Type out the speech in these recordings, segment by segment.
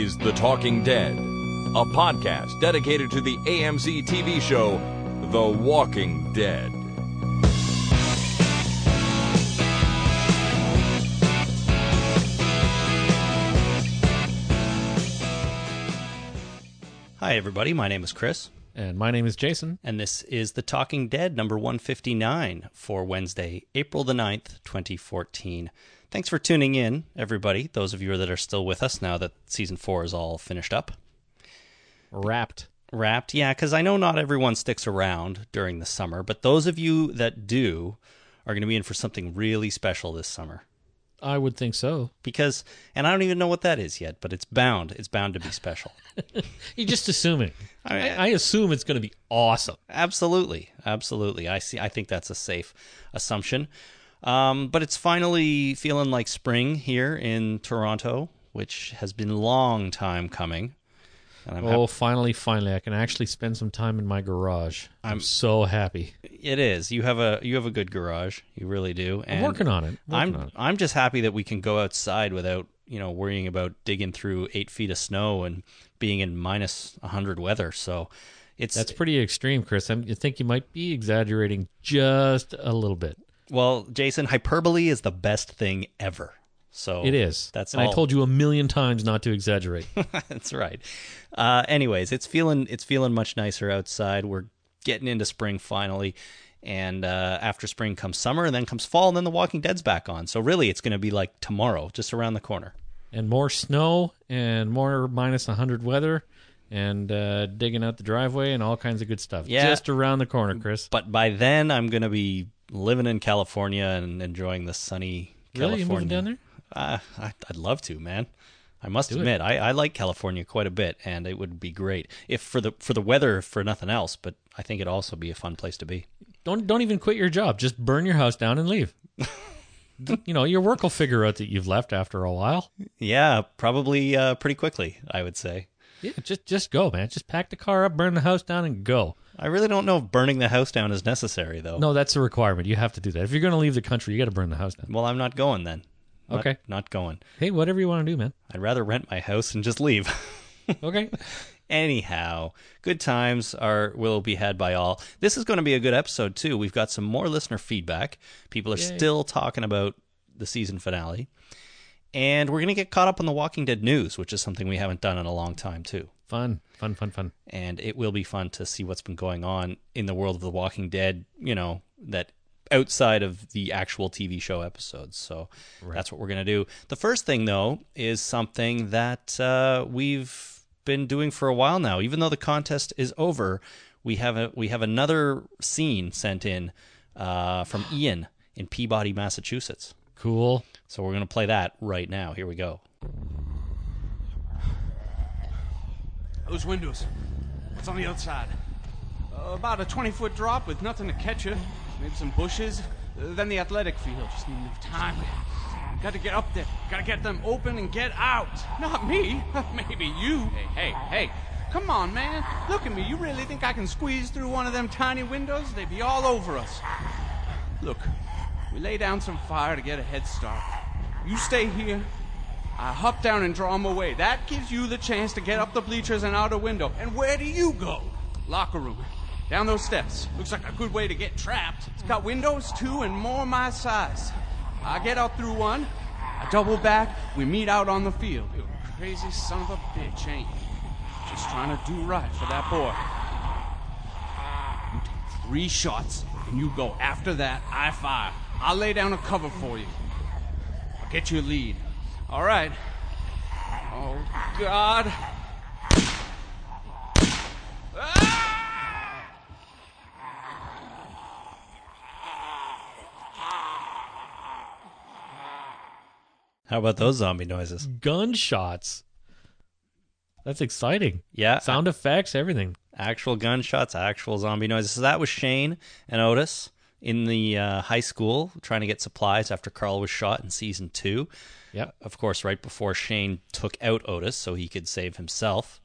is The Talking Dead, a podcast dedicated to the AMC TV show The Walking Dead. Hi, everybody. My name is Chris, And my name is Jason. and this is The Talking Dead number 159 for Wednesday, April the 9th, 2014. Thanks for tuning in, everybody, those of you that are still with us now that season four is all finished up. Wrapped. Wrapped, yeah, because I know not everyone sticks around during the summer, but those of you that do are going to be in for something really special this summer. I would think so. Because, and I don't even know what that is yet, but it's bound. It's bound to be special. You're just assuming. I- I, I assume it's going to be awesome. Absolutely, absolutely. I see. I think that's a safe assumption. Um, but it's finally feeling like spring here in Toronto, which has been a long time coming. And I'm hap- Oh, finally, finally, I can actually spend some time in my garage. I'm, I'm- so happy. it is. You have a you have a good garage. You really do. And I'm working on it. Working I'm on it. I'm just happy that we can go outside without you know worrying about digging through eight feet of snow and being in minus hundred weather. So it's That's pretty extreme, Chris. I'm, you think you might be exaggerating just a little bit. Well, Jason. Hyperbole is the best thing ever. So It is. That's and all. I told you a million times not to exaggerate. That's right. Uh, anyways, it's feeling it's feeling much nicer outside. We're getting into spring finally, and uh, after spring comes summer, and then comes fall, and then The Walking Dead's back on. So really, it's going to be like tomorrow, just around the corner. and more snow and more minus 100 weather and uh, digging out the driveway and all kinds of good stuff. Yeah. Just around the corner, Chris. But by then, I'm going to be living in California and enjoying the sunny Really? California. You moving down there? Uh, I, I'd love to, man. I must Do admit, I, I like California quite a bit, and it would be great if for the for the weather, for nothing else. But I think it'd also be a fun place to be. Don't don't even quit your job. Just burn your house down and leave. you know, your work will figure out that you've left after a while. Yeah, probably uh, pretty quickly, I would say. Yeah, just just go, man. Just pack the car up, burn the house down, and go. I really don't know if burning the house down is necessary, though. No, that's a requirement. You have to do that. If you're going to leave the country, you got to burn the house down. Well, I'm not going then. Not- Okay. Not going. Hey, whatever you want to do, man. I'd rather rent my house and just leave. Okay. Anyhow, good times are will be had by all. This is going to be a good episode too. We've got some more listener feedback. People are Yay. still talking about the season finale. And we're going to get caught up on the Walking Dead news, which is something we haven't done in a long time too. Fun, fun, fun, fun. and it will be fun to see what's been going on in the world of The Walking Dead, you know, that outside of the actual TV show episodes. So that's what we're going to do. The first thing, though, is something that uh, we've been doing for a while now. Even though the contest is over, we have a we have another scene sent in uh, from Ian in Peabody, Massachusetts. Cool. So we're going to play that right now. Here we go. Those windows. What's on the outside? Uh, about a 20 foot drop with nothing to catch you. Maybe some bushes. Uh, then the athletic field. Just need enough time. Got to get up there. Got to get them open and get out. Not me. Maybe you. Hey, hey, hey. Come on, man. Look at me. You really think I can squeeze through one of them tiny windows? They'd be all over us. Look, we lay down some fire to get a head start. You stay here. I hop down and draw 'em away. That gives you the chance to get up the bleachers and out a window. And where do you go? Locker room. Down those steps. Looks like a good way to get trapped. It's got windows too and more my size. I get out through one. I double back. We meet out on the field. You crazy son of a bitch, ain't you? Just trying to do right for that boy. You take three shots and you go. After that, I fire. I'll lay down a cover for you. I'll get you a lead. All right. Oh, God. Ah! How about those zombie noises? Gunshots. That's exciting. Yeah, Sound effects, everything. actual gunshots, actual zombie noises. So that was Shane and Otis in the uh, high school trying to get supplies after Carl was shot in season two. Yep. Of course, right before Shane took out Otis so he could save himself.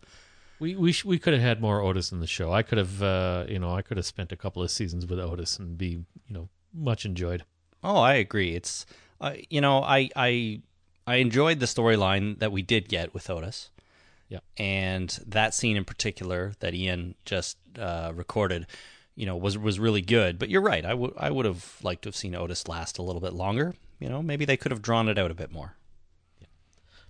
We we sh- we could have had more Otis in the show. I could have uh, you know I could have spent a couple of seasons with Otis and be you know much enjoyed. Oh, I agree. It's uh, you know I I I enjoyed the storyline that we did get with Otis. Yeah. And that scene in particular that Ian just uh, recorded, you know, was was really good. But you're right. I would I would have liked to have seen Otis last a little bit longer. You know, maybe they could have drawn it out a bit more.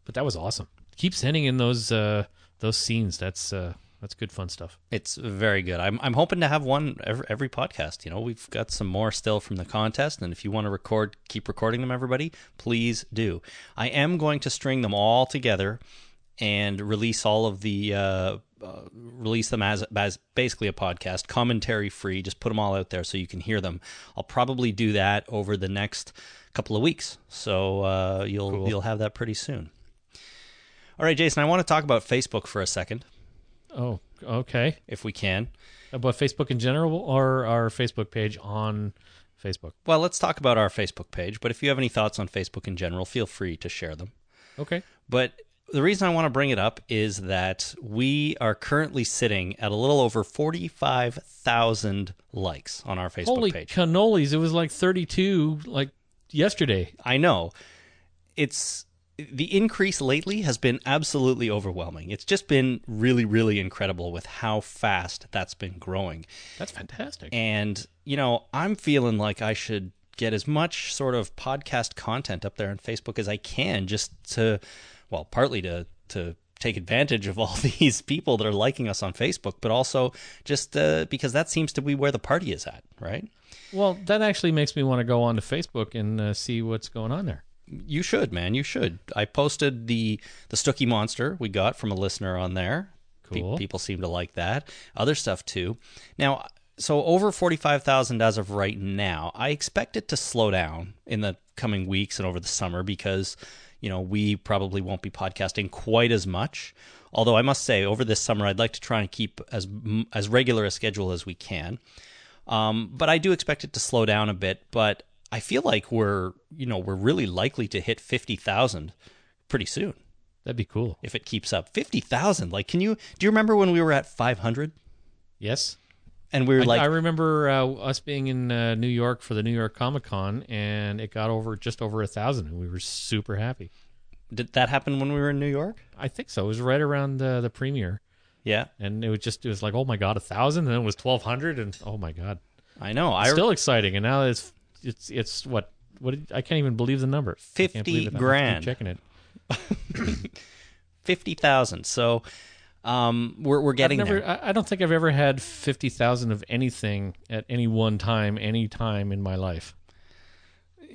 But that was awesome. Keep sending in those uh, those scenes. That's uh, that's good fun stuff. It's very good. I'm I'm hoping to have one every, every podcast. You know, we've got some more still from the contest, and if you want to record, keep recording them. Everybody, please do. I am going to string them all together and release all of the uh, uh, release them as as basically a podcast, commentary free. Just put them all out there so you can hear them. I'll probably do that over the next couple of weeks, so uh, you'll Cool. you'll have that pretty soon. All right, Jason, I want to talk about Facebook for a second, Oh, okay. if we can. About Facebook in general or our Facebook page on Facebook? Well, let's talk about our Facebook page, but if you have any thoughts on Facebook in general, feel free to share them. Okay. But the reason I want to bring it up is that we are currently sitting at a little over 45,000 likes on our Facebook Holy page. cannolis! It was like 32 like yesterday. I know. It's the increase lately has been absolutely overwhelming. It's just been really really incredible with how fast that's been growing. That's fantastic. And, you know, I'm feeling like I should get as much sort of podcast content up there on Facebook as I can just to, well, partly to, to take advantage of all these people that are liking us on Facebook, but also just uh, because that seems to be where the party is at, right? well, that actually makes me want to go on to Facebook and uh, see what's going on there. You should, man. You should. I posted the the Stookie Monster we got from a listener on there. Pe- Cool. people seem to like that. Other stuff too. Now, so over forty five thousand as of right now. I expect it to slow down in the coming weeks and over the summer because you know we probably won't be podcasting quite as much. Although I must say, over this summer, I'd like to try and keep as as regular a schedule as we can. Um, but I do expect it to slow down a bit. But I feel like we're, you know, we're really likely to hit fifty thousand pretty soon That'd be cool. if it keeps up. Fifty thousand. Like, can you do you remember when we were at five hundred Yes. and we were I, like, I remember uh, us being in uh, New York for the New York Comic Con, and it got over just over a thousand, and we were super happy. did that happen when we were in New York? I think so. It was right around the the premiere, Yeah, and it was just it was like, oh my god, a thousand, and then it was twelve hundred, and oh my god, I know. I still exciting. And now it's it's it's what what did, I can't even believe the number. 50 believe it. I have to keep grand. Checking it. fifty thousand. So, um, we're we're getting never, there. I, I don't think I've ever had fifty thousand of anything at any one time, any time in my life.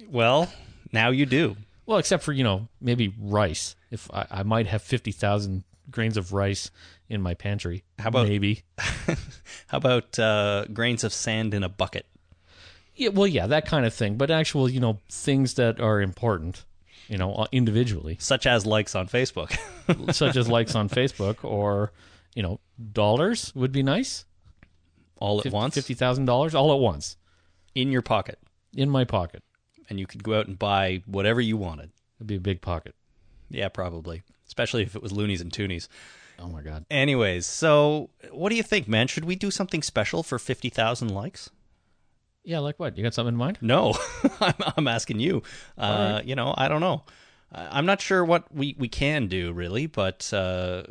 Well, now you do. Well, except for you know maybe rice. If I, I might have fifty thousand grains of rice in my pantry. How about- maybe? How about uh, grains of sand in a bucket? Yeah, well, yeah, that kind of thing. But actual, you know, things that are important, you know, uh, individually, such as likes on Facebook. such as likes on Facebook or you know, dollars would be nice. all at once fifty thousand dollars all at once in your pocket, in my pocket. and you could go out and buy whatever you wanted. It'd be a big pocket. Yeah, probably, especially if it was loonies and toonies. Oh my god. Anyways, so what do you think, man? Should we do something special for fifty thousand likes? Yeah, like what? You got something in mind? No, I'm, I'm asking you. Uh, You know, I don't know. I'm not sure what we, we can do really, but uh,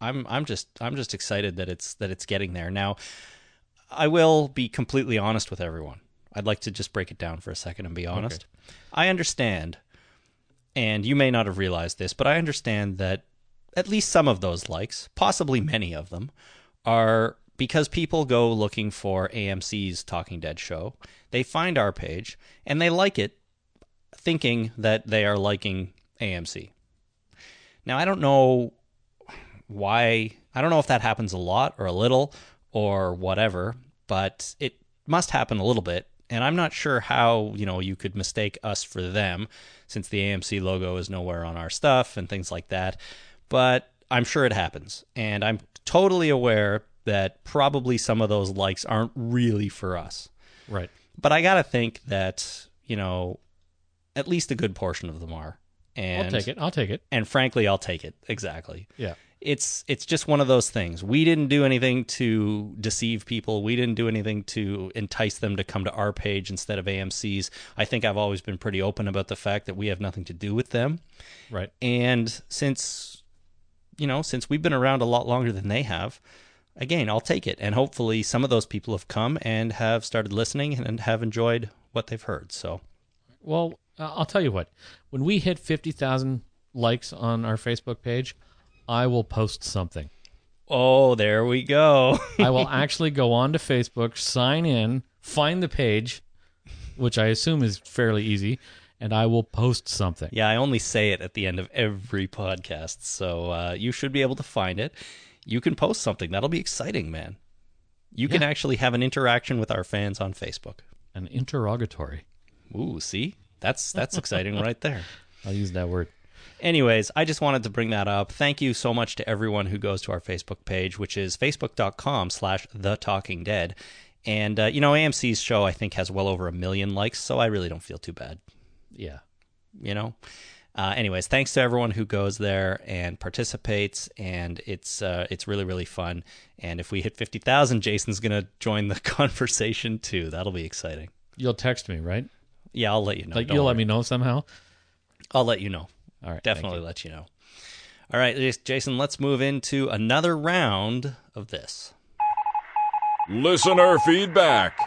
I'm I'm just I'm just excited that it's that it's getting there. Now, I will be completely honest with everyone. I'd like to just break it down for a second and be honest. I understand, and you may not have realized this, but I understand that at least some of those likes, possibly many of them, are because people go looking for AMC's Talking Dead show. They find our page and they like it, thinking that they are liking AMC. Now, I don't know why, I don't know if that happens a lot or a little or whatever, but it must happen a little bit. And I'm not sure how, you know, you could mistake us for them since the AMC logo is nowhere on our stuff and things like that. But I'm sure it happens. And I'm totally aware that probably some of those likes aren't really for us. Right. But I got to think that, you know, at least a good portion of them are. And I'll take it. I'll take it. And frankly, I'll take it. Exactly Yeah. it's it's just one of those things. We didn't do anything to deceive people. We didn't do anything to entice them to come to our page instead of AMC's. I think I've always been pretty open about the fact that we have nothing to do with them. Right. And since you know, since we've been around a lot longer than they have, again, I'll take it. And hopefully, some of those people have come and have started listening and have enjoyed what they've heard. So, Well, I'll tell you what. When we hit 50,000 likes on our Facebook page, I will post something. oh, there we go. I will actually go on to Facebook, sign in, find the page, which I assume is fairly easy, and I will post something. yeah, I only say it at the end of every podcast. So, uh, you should be able to find it. You can post something. That'll be exciting, man. You can actually have an interaction with our fans on Facebook. An interrogatory. Ooh, see? That's that's exciting right there. I'll use that word. Anyways, I just wanted to bring that up. Thank you so much to everyone who goes to our Facebook page, which is facebook.com slash the talking dead. And, uh, you know, AMC's show, I think, has well over a million likes, so I really don't feel too bad, Yeah. you know? Uh, anyways, thanks to everyone who goes there and participates, and it's uh, it's really really fun. And if we hit fifty thousand, Jason's gonna join the conversation too. That'll be exciting. You'll text me, right? Yeah, I'll let you know. like Don't you'll let me know somehow. I'll let you know. All right. Definitely you. let you know. All right, Jason, let's move into another round of this. Listener feedback.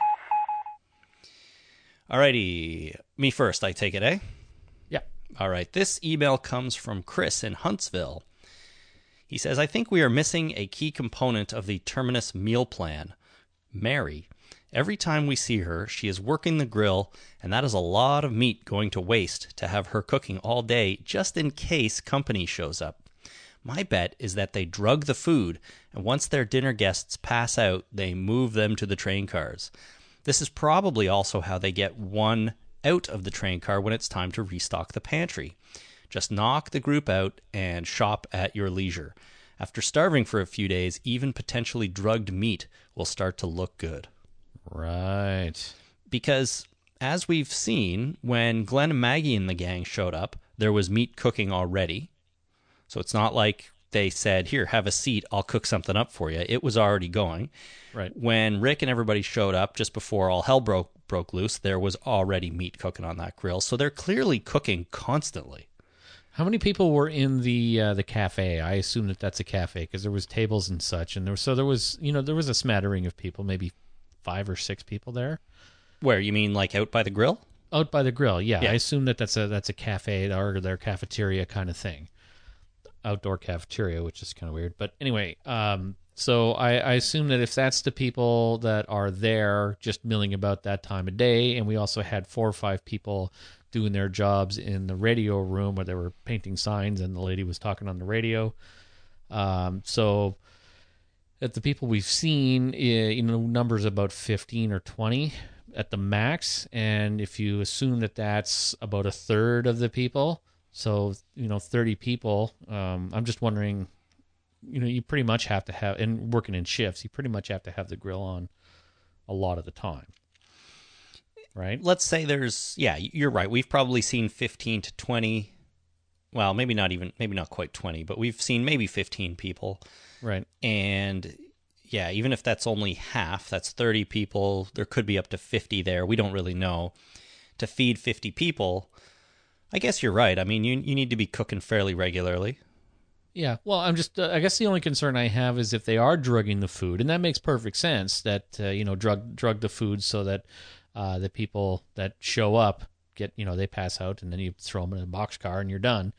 All righty, me first, I take it, eh? All right, this email comes from Chris in Huntsville. He says, I think we are missing a key component of the Terminus meal plan Mary. Every time we see her, she is working the grill, and that is a lot of meat going to waste to have her cooking all day just in case company shows up. My bet is that they drug the food, and once their dinner guests pass out, they move them to the train cars. This is probably also how they get one out of the train car when it's time to restock the pantry. Just knock the group out and shop at your leisure. After starving for a few days, even potentially drugged meat will start to look good. Right. Because, as we've seen, when Glenn and Maggie and the gang showed up, there was meat cooking already. So it's not like they said, Here, have a seat, I'll cook something up for you. It was already going. Right. When Rick and everybody showed up just before all hell broke broke loose, there was already meat cooking on that grill. So they're clearly cooking constantly. How many people were in the uh, the cafe? I assume that that's a cafe because there was tables and such, and there was, so there was you know there was a smattering of people, maybe five or six people there Where you mean like out by the grill? out by the grill. Yeah, Yeah. I assume that that's a that's a cafe or their cafeteria kind of thing, outdoor cafeteria, which is kind of weird. But anyway, um, so I, I assume that if that's the people that are there just milling about that time of day, and we also had four or five people doing their jobs in the radio room where they were painting signs, and the lady was talking on the radio. Um, so at the people we've seen, eh, you know, numbers about 15 or 20 at the max. And if you assume that that's about a third of the people, so, you know, 30 people, um, I'm just wondering, you know, you pretty much have to have, and working in shifts, you pretty much have to have the grill on a lot of the time. Right? Let's say there's, yeah, you're right. We've probably seen 15 to 20. Well, maybe not even, maybe not quite 20, but we've seen maybe 15 people. Right. And yeah, even if that's only half, that's 30 people. There could be up to 50 there. We don't really know. To feed 50 people, I guess you're right. I mean, you you need to be cooking fairly regularly. Yeah, well, I'm just. Uh, I guess the only concern I have is if they are drugging the food, and that makes perfect sense. That uh, you know, drug drug the food so that uh, the people that show up get you know they pass out, and then you throw them in a boxcar and you're done.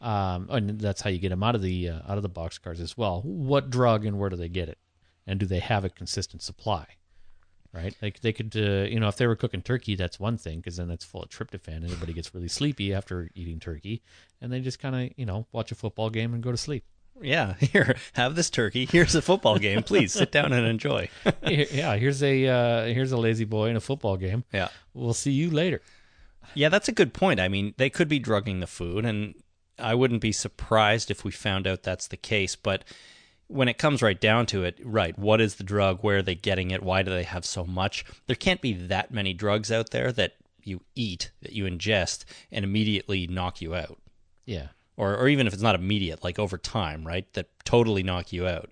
Um, and that's how you get them out of the uh, out of the boxcars as well. What drug and where do they get it, and do they have a consistent supply? Right, like they could, uh, you know, if they were cooking turkey, that's one thing because then that's full of tryptophan. and Everybody gets really sleepy after eating turkey, and they just kind of, you know, watch a football game and go to sleep. Yeah, here, have this turkey. Here's a football game. Please sit down and enjoy. yeah, here's a uh, here's a La-Z-Boy in a football game. Yeah. We'll see you later. Yeah, that's a good point. I mean, they could be drugging the food, and I wouldn't be surprised if we found out that's the case. But when it comes right down to it, right, what is the drug? Where are they getting it? Why do they have so much? There can't be that many drugs out there that you eat, that you ingest, and immediately knock you out. Yeah, Or, or even if it's not immediate, like over time, right, that totally knock you out.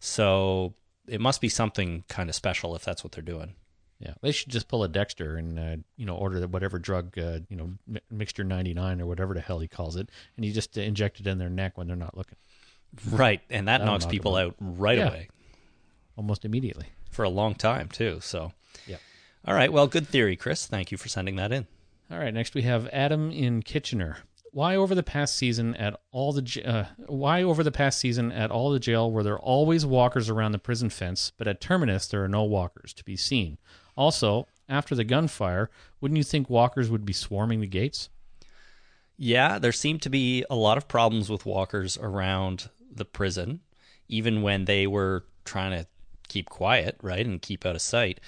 So it must be something kind of special if that's what they're doing. yeah. They should just pull a Dexter and uh, you know order whatever drug, uh, you know, mi- mixture ninety nine or whatever the hell he calls it, and you just inject it in their neck when they're not looking. Right, and that That'll knocks knock people out right Yeah. away almost immediately. for a long time too. So, Yep. all right, well, good theory, Chris. Thank you for sending that in. All right, next we have Adam in Kitchener. Why over the past season at all the j- uh, why over the past season at all the jail were there always walkers around the prison fence, but at Terminus there are no walkers to be seen. Also, after the gunfire, wouldn't you think walkers would be swarming the gates? Yeah, there seem to be a lot of problems with walkers around the prison, even when they were trying to keep quiet, right, and keep out of sight.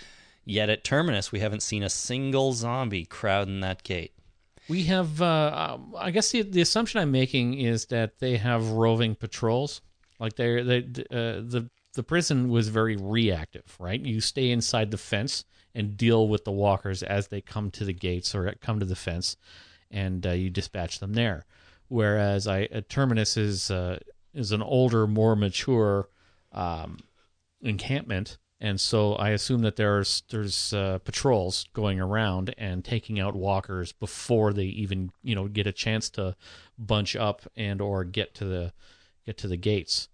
Yet at Terminus, we haven't seen a single zombie crowding that gate. We have, uh, um, I guess the the assumption I'm making is that they have roving patrols. Like they they uh, the the prison was very reactive, right? You stay inside the fence and deal with the walkers as they come to the gates or come to the fence, and uh, you dispatch them there. Whereas I Terminus is uh, is an older, more mature um, encampment, and so I assume that there's there's uh, patrols going around and taking out walkers before they even you know get a chance to bunch up and or get to the get to the gates.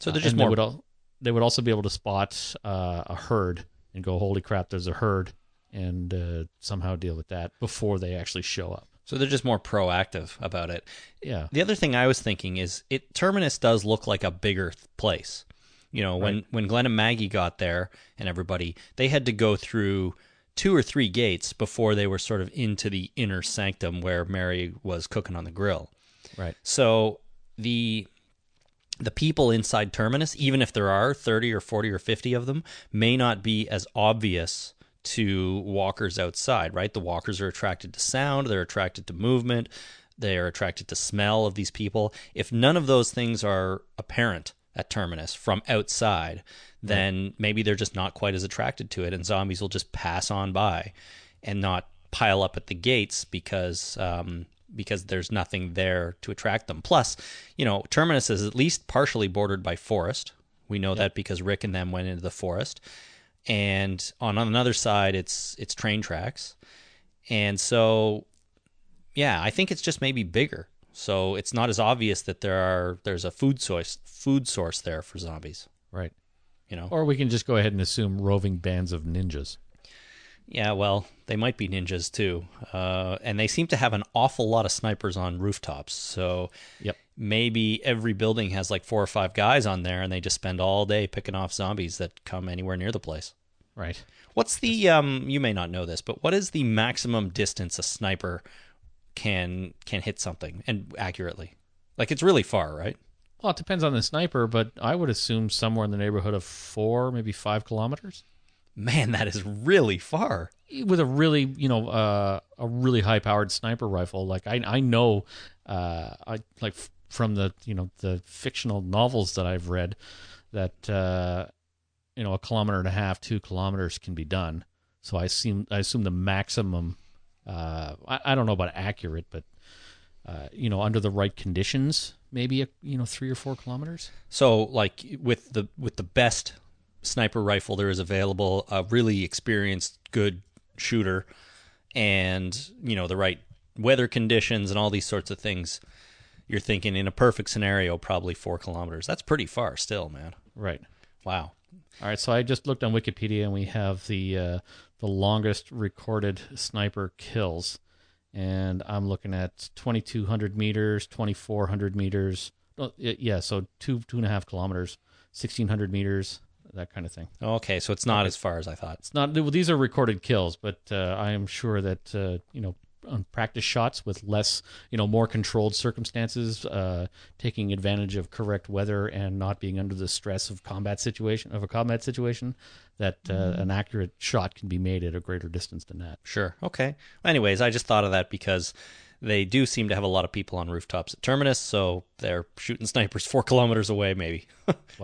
So they're Uh, just and more They would, al- they would also be able to spot uh, a herd and go, "Holy crap! There's a herd," and uh, somehow deal with that before they actually show up. So they're just more proactive about it. Yeah, The other thing I was thinking is it Terminus does look like a bigger th- place. You know, when when Glenn and Maggie got there and everybody, they had to go through two or three gates before they were sort of into the inner sanctum where Mary was cooking on the grill. right. So the the people inside Terminus, even if there are 30 or 40 or 50 of them, may not be as obvious to walkers outside, right? The walkers are attracted to sound, they're attracted to movement, they are attracted to smell of these people. If none of those things are apparent at Terminus from outside, then maybe they're just not quite as attracted to it, and zombies will just pass on by and not pile up at the gates because um, because there's nothing there to attract them. Plus, you know, Terminus is at least partially bordered by forest. We know that because Rick and them went into the forest, and on another side, it's it's train tracks, and so yeah, I think it's just maybe bigger. So it's not as obvious that there are there's a food source food source there for zombies. Right. You know, Or we can just go ahead and assume roving bands of ninjas. Yeah, well, they might be ninjas too, uh, and they seem to have an awful lot of snipers on rooftops. So Yep. maybe every building has like four or five guys on there, and they just spend all day picking off zombies that come anywhere near the place. Right. What's the um? You may not know this, but what is the maximum distance a sniper can can hit something and accurately? Like it's really far, right? Well, it depends on the sniper, but I would assume somewhere in the neighborhood of four, maybe five kilometers, Man, that is really far. with a really, you know, uh, a really high-powered sniper rifle. Like I, I know, uh, I like f- from the, you know, the fictional novels that I've read, that uh, you know, a kilometer and a half, two kilometers can be done. So I assume, I assume the maximum. Uh, I, I don't know about accurate, but uh, you know, under the right conditions, maybe a, you know, three or four kilometers. So, like with the with the best sniper rifle there is available, a really experienced, good shooter, and you know the right weather conditions and all these sorts of things, you're thinking in a perfect scenario, probably four kilometers. That's pretty far, still, man. Right. Wow. All right, so I just looked on Wikipedia, and we have the uh, the longest recorded sniper kills, and I'm looking at 2,200 meters, 2,400 meters. Oh, yeah, so two two and a half kilometers, 1,600 meters, that kind of thing. Okay, so it's not as far as I thought. It's not well, these are recorded kills, but uh, I am sure that uh, you know on practice shots with less, you know, more controlled circumstances, uh, taking advantage of correct weather and not being under the stress of combat situation of a combat situation, that uh, an accurate shot can be made at a greater distance than that. Sure. Okay. Anyways, I just thought of that because they do seem to have a lot of people on rooftops at Terminus, so they're shooting snipers four kilometers away, maybe.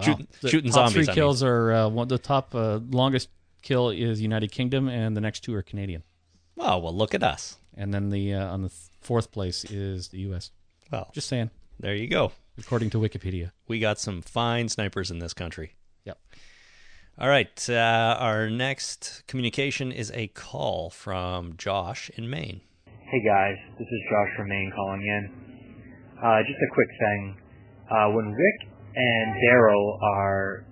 shooting The shooting top zombies. Three I mean. kills are uh, one, the top uh, longest kill is United Kingdom, and the next two are Canadian. Oh well, look at us. And then the uh, on the fourth place is the U.S. Well, Just saying, there you go. according to Wikipedia. We got some fine snipers in this country. Yep. All right. Uh, our next communication is a call from Josh in Maine. Hey guys, this is Josh from Maine calling in. Uh, just a quick thing. Uh, when Rick and Daryl are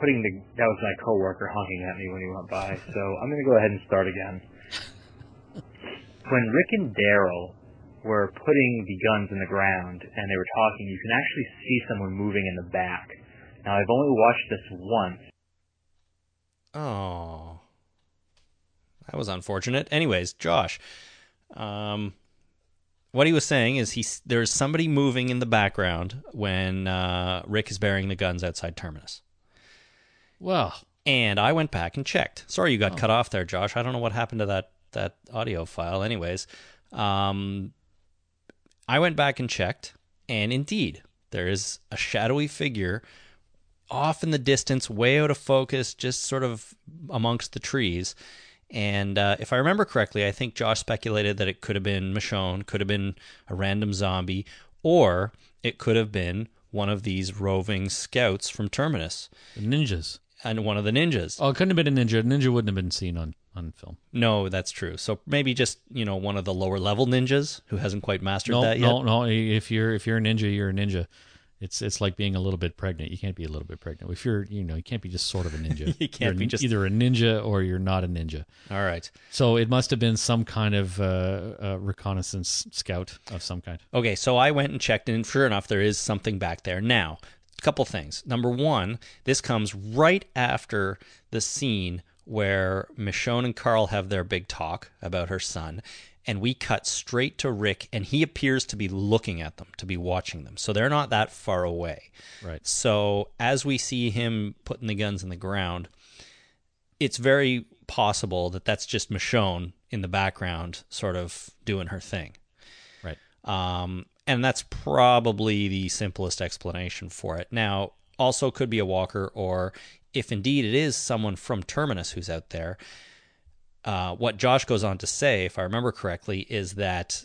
putting the. That was my coworker honking at me when he went by. So I'm going to go ahead and start again. When Rick and Daryl were putting the guns in the ground and they were talking, you can actually see someone moving in the back. Now I've only watched this once. Oh, that was unfortunate. Anyways, Josh, um, what he was saying is he there's somebody moving in the background when uh, Rick is burying the guns outside Terminus. Well, And I went back and checked. Sorry, you got cut off there, Josh. I don't know what happened to that that audio file. Anyways, um, I went back and checked, and indeed, there is a shadowy figure off in the distance, way out of focus, just sort of amongst the trees. And uh, if I remember correctly, I think Josh speculated that it could have been Michonne, could have been a random zombie, or it could have been one of these roving scouts from Terminus the ninjas. and one of the ninjas. Oh, it couldn't have been a ninja. A ninja wouldn't have been seen on, on film. No, that's true. So maybe just you know one of the lower level ninjas who hasn't quite mastered No, that yet. no, no. If you're if you're a ninja, you're a ninja. It's it's like being a little bit pregnant. You can't be a little bit pregnant. If you're you know you can't be just sort of a ninja. You can't You're be just- either a ninja or you're not a ninja. All right. So it must have been some kind of uh, uh, reconnaissance scout of some kind. Okay, so I went and checked, and sure enough, there is something back there. Now, a couple things. Number one, this comes right after the scene where Michonne and Carl have their big talk about her son, and we cut straight to Rick, and he appears to be looking at them, to be watching them. So they're not that far away. Right. So as we see him putting the guns in the ground, it's very possible that that's just Michonne in the background, sort of doing her thing. Right. Um, and that's probably the simplest explanation for it. Now, also could be a walker, or if indeed it is someone from Terminus who's out there. Uh, what Josh goes on to say, if I remember correctly, is that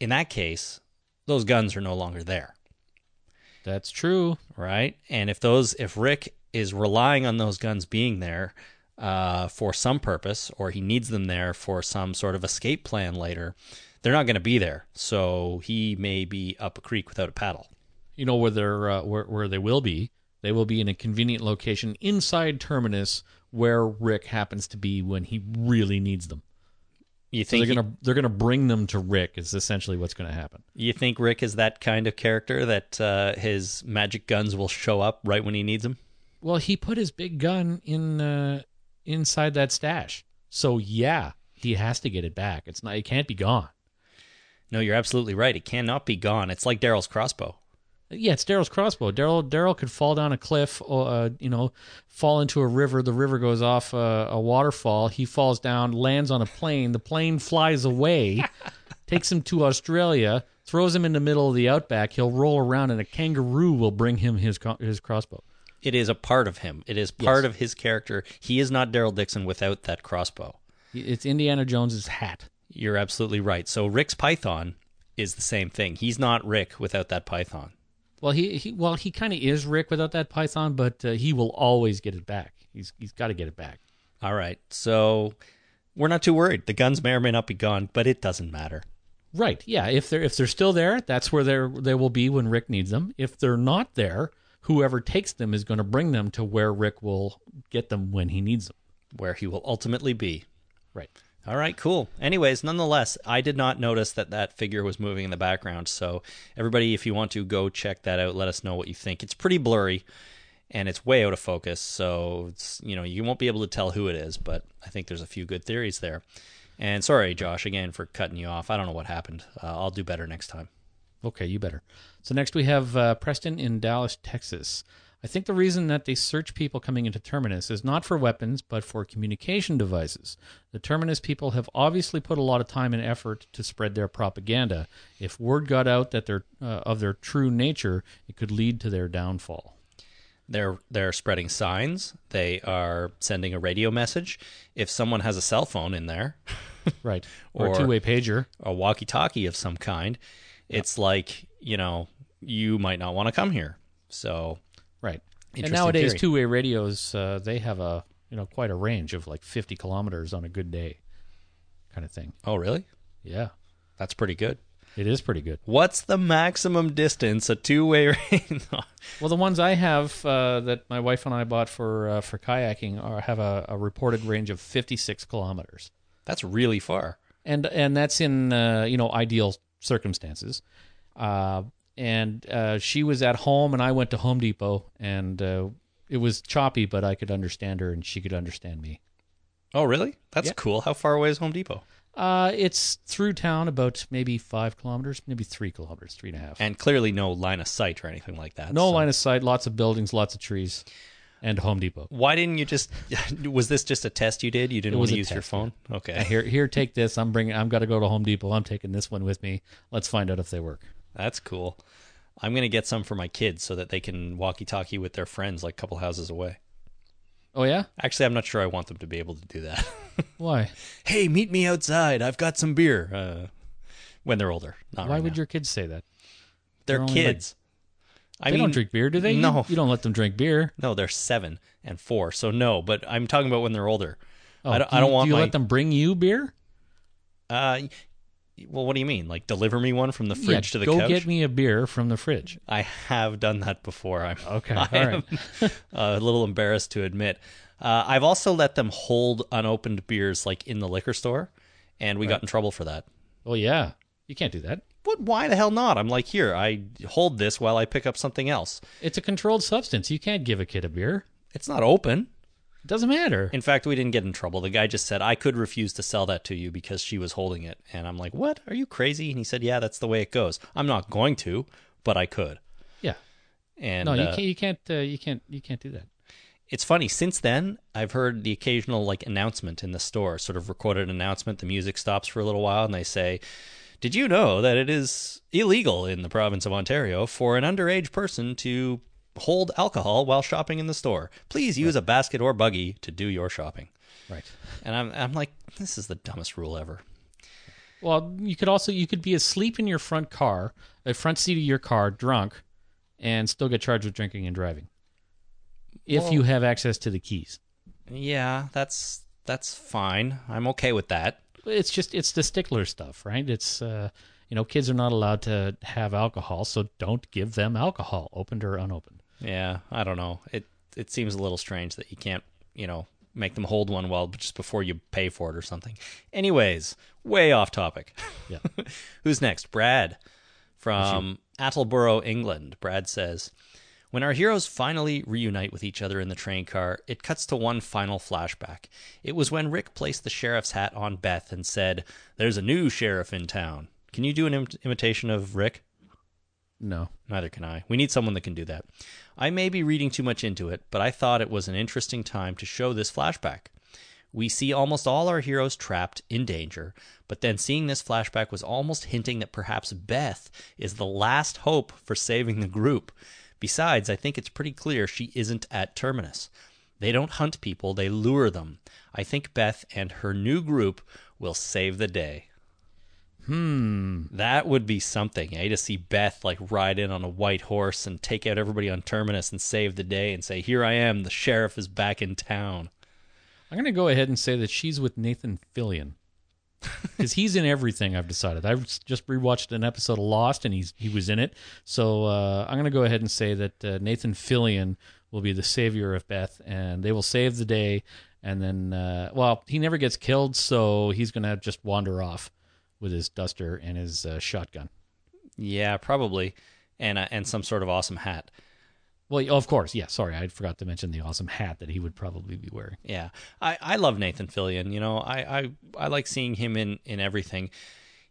in that case, those guns are no longer there, That's true. right? And if those, if Rick is relying on those guns being there uh, for some purpose, or he needs them there for some sort of escape plan later, they're not going to be there. So he may be up a creek without a paddle. You know where they're uh, where where they will be. They will be in a convenient location inside Terminus where Rick happens to be when he really needs them. You So think they're gonna they're gonna bring them to Rick. Is essentially what's gonna happen. you think Rick is that kind of character that uh, his magic guns will show up right when he needs them? Well, he put his big gun in uh, inside that stash. So yeah, he has to get it back. It's not. It can't be gone. No, you're absolutely right. It cannot be gone. It's like Daryl's crossbow. Yeah, it's Daryl's crossbow. Daryl Daryl could fall down a cliff, or uh, you know, fall into a river. The river goes off uh, a waterfall. He falls down, lands on a plane. The plane flies away, takes him to Australia, throws him in the middle of the outback. He'll roll around, and a kangaroo will bring him his his crossbow. It is a part of him. It is part Yes. of his character. He is not Daryl Dixon without that crossbow. It's Indiana Jones's hat. You're absolutely right. So Rick's python is the same thing. He's not Rick without that python. Well, he, he well he kind of is Rick without that python, but uh, he will always get it back. He's he's got to get it back. All right. So we're not too worried. The guns may or may not be gone, but it doesn't matter. Right? Yeah. If they're if they're still there, that's where they they will be when Rick needs them. If they're not there, whoever takes them is going to bring them to where Rick will get them when he needs them. Where he will ultimately be. Right. All right, cool. Anyways, nonetheless, I did not notice that that figure was moving in the background. So, everybody, if you want to go check that out, let us know what you think. It's pretty blurry and it's way out of focus. So, it's, you know, you won't be able to tell who it is, but I think there's a few good theories there. And sorry, Josh, again, for cutting you off. I don't know what happened. Uh, I'll do better next time. Okay, you better. So next we have uh, Preston in Dallas, Texas. I think the reason that they search people coming into Terminus is not for weapons, but for communication devices. The Terminus people have obviously put a lot of time and effort to spread their propaganda. If word got out that they're uh, of their true nature, it could lead to their downfall. They're they're spreading signs. They are sending a radio message. If someone has a cell phone in there, Right. Or, Or- a two-way pager. a walkie-talkie of some kind, it's like you know you might not want to come here. So Right. And nowadays, two-way radios uh, they have a you know quite a range of like 50 kilometers on a good day, kind of thing. oh really? Yeah. That's pretty good. It is pretty good. What's the maximum distance a two-way race? Well, the ones I have uh, that my wife and I bought for uh, for kayaking are, have a, a reported range of 56 kilometers, That's really far. and and that's in uh, you know ideal circumstances. Uh, and uh, she was at home, and I went to Home Depot, and uh, it was choppy, but I could understand her, and she could understand me. Oh, really? That's Yeah. cool. How far away is Home Depot? Uh, it's through town about maybe five kilometers, maybe three kilometers, three and a half. And clearly no line of sight or anything like that. no so- line of sight, lots of buildings, lots of trees, and Home Depot. Why didn't you just? Was this just a test you did? You didn't want to use your phone? Uh, Okay, Here, here, take this. I'm bringing. I'm got to go to Home Depot. I'm taking this one with me. Let's find out if they work. That's cool. I'm gonna get some for my kids so that they can walkie-talkie with their friends like a couple houses away. Oh yeah, Actually, I'm not sure I want them to be able to do that. why? hey, meet me outside. I've got some beer. Uh, when they're older, not Why right would now. your kids say that? They're they're only like- kids. I they mean, don't drink beer, do they? No. you, don't let them drink beer. No, they're seven and four, so no. But I'm talking about when they're older. Oh, I don't. do I don't want Do you my. let them bring you beer? Uh, well, what do you mean? Like deliver me one from the fridge yeah, to the go couch? get me a beer from the fridge. I have done that before. I'm Okay, I all right. am a little embarrassed to admit. Uh, I've also let them hold unopened beers like in the liquor store, and we got in trouble for that. Oh yeah, you can't do that. But why the hell not? I'm like, here, I hold this while I pick up something else. It's a controlled substance. You can't give a kid a beer. It's not open. It doesn't matter. In fact, we didn't get in trouble. The guy just said, I could refuse to sell that to you because she was holding it. And I'm like, what? Are you crazy? And he said, yeah, that's the way it goes. I'm not going to, but I could. yeah. And No, you uh, can't. You can't. Uh, you can't. You can't do that. it's funny since then i've heard the occasional like announcement in the store sort of recorded announcement the music stops for a little while and they say did you know that it is illegal in the province of ontario for an underage person to hold alcohol while shopping in the store please use a basket or buggy to do your shopping Right. and i'm, I'm like this is the dumbest rule ever Well, you could also you could be asleep in your front car, a front seat of your car, drunk, and still get charged with drinking and driving. If Well- you have access to the keys. yeah that's that's fine i'm okay with that It's just it's the stickler stuff, right? It's uh, you know, kids are not allowed to have alcohol, so don't give them alcohol, opened or unopened. Yeah, I don't know. It it seems a little strange that you can't, you know, make them hold one while just before you pay for it or something. Anyways, way off topic. Yeah. Who's next? Brad from Attleboro, England. Brad says, when our heroes finally reunite with each other in the train car, it cuts to one final flashback. It was when Rick placed the sheriff's hat on Beth and said, There's a new sheriff in town. Can you do an Im- imitation of Rick? No. Neither can I. We need someone that can do that. I may be reading too much into it, but I thought it was an interesting time to show this flashback. We see almost all our heroes trapped in danger, but then seeing this flashback was almost hinting that perhaps Beth is the last hope for saving the group. Besides, I think it's pretty clear she isn't at Terminus. They don't hunt people, they lure them. I think Beth and her new group will save the day. Hmm. That would be something, eh? To see Beth like ride in on a white horse and take out everybody on Terminus and save the day and say, Here I am, the sheriff is back in town. I'm gonna go ahead and say that she's with Nathan Fillion. Because he's in everything, I've decided. I've just rewatched an episode of Lost, and he's he was in it. So uh, I'm going to go ahead and say that uh, Nathan Fillion will be the savior of Beth, and they will save the day. And then, uh, well, he never gets killed, so he's going to just wander off with his duster and his uh, shotgun. Yeah, probably. And uh, and some sort of awesome hat. Well, of course, yeah. Sorry, I forgot to mention the awesome hat that he would probably be wearing. Yeah. I, I love Nathan Fillion. You know, I, I, I like seeing him in, in everything.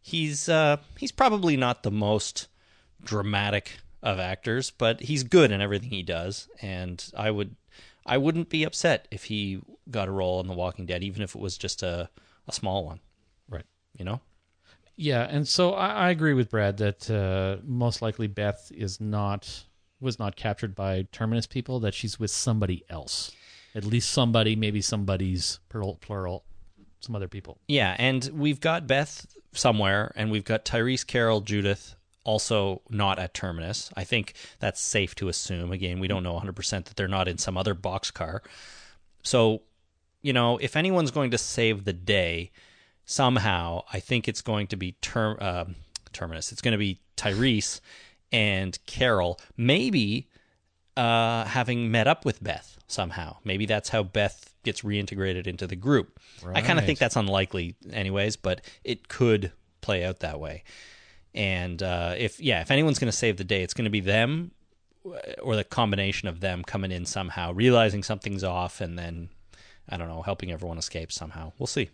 He's uh he's probably not the most dramatic of actors, but he's good in everything he does. And I would I wouldn't be upset if he got a role in The Walking Dead, even if it was just a, a small one. Right. You know? Yeah, and so I, I agree with Brad that uh, most likely Beth is not was not captured by Terminus people. That she's with somebody else, at least somebody, maybe somebody's plural, plural some other people. Yeah, and we've got Beth somewhere, and we've got Tyrese Carol, Judith, also not at Terminus. I think that's safe to assume. Again, we don't know 100% that they're not in some other boxcar. So, you know, if anyone's going to save the day somehow, I think it's going to be term, uh, terminus. It's going to be Tyrese and Carol, maybe uh, having met up with Beth somehow. Maybe that's how Beth gets reintegrated into the group. I kind of think that's unlikely, anyways, but it could play out that way. And uh, if yeah, if anyone's going to save the day, it's going to be them or the combination of them coming in somehow, realizing something's off, and then I don't know, helping everyone escape somehow. We'll see.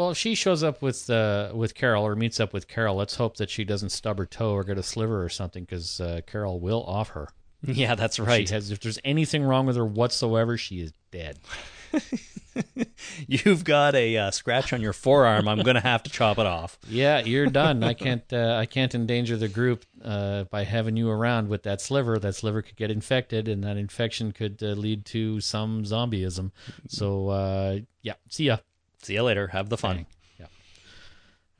Well, she shows up with uh, with Carol or meets up with Carol, let's hope that she doesn't stub her toe or get a sliver or something, because uh, Carol will off her. Yeah, that's right. She has, if there's anything wrong with her whatsoever, she is dead. You've got a uh, scratch on your forearm. I'm going to have to chop it off. Yeah, you're done. I can't. Uh, I can't endanger the group uh, by having you around with that sliver. That sliver could get infected, and that infection could uh, lead to some zombieism. So, uh, yeah. See ya. See you later. Have the fun. Bang. Yeah.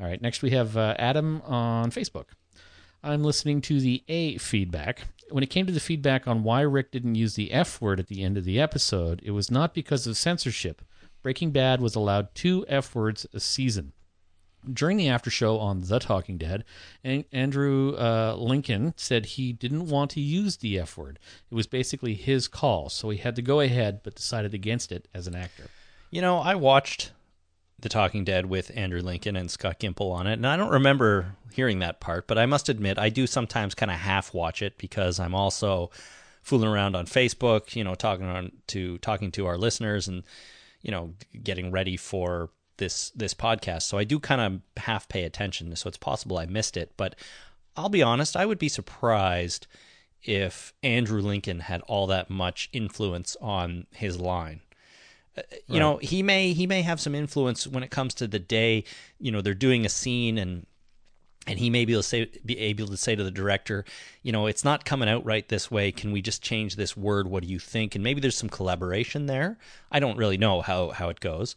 All right. Next, we have uh, Adam on Facebook. I'm listening to the A feedback. When it came to the feedback on why Rick didn't use the F word at the end of the episode, it was not because of censorship. Breaking Bad was allowed two F words a season. During the after show on The Talking Dead, An- Andrew uh, Lincoln said he didn't want to use the F word. It was basically his call, so he had to go ahead but decided against it as an actor. You know, I watched The Talking Dead with Andrew Lincoln and Scott Gimple on it, and I don't remember hearing that part, but I must admit I do sometimes kind of half watch it because I'm also fooling around on Facebook, you know, talking on to talking to our listeners and you know, getting ready for this this podcast. So I do kind of half pay attention, so it's possible I missed it, but I'll be honest, I would be surprised if Andrew Lincoln had all that much influence on his line you know he may he may have some influence when it comes to the day you know they're doing a scene and and he may be able to say be able to say to the director you know it's not coming out right this way. Can we just change this word? What do you think? And maybe there's some collaboration there. I don't really know how how it goes.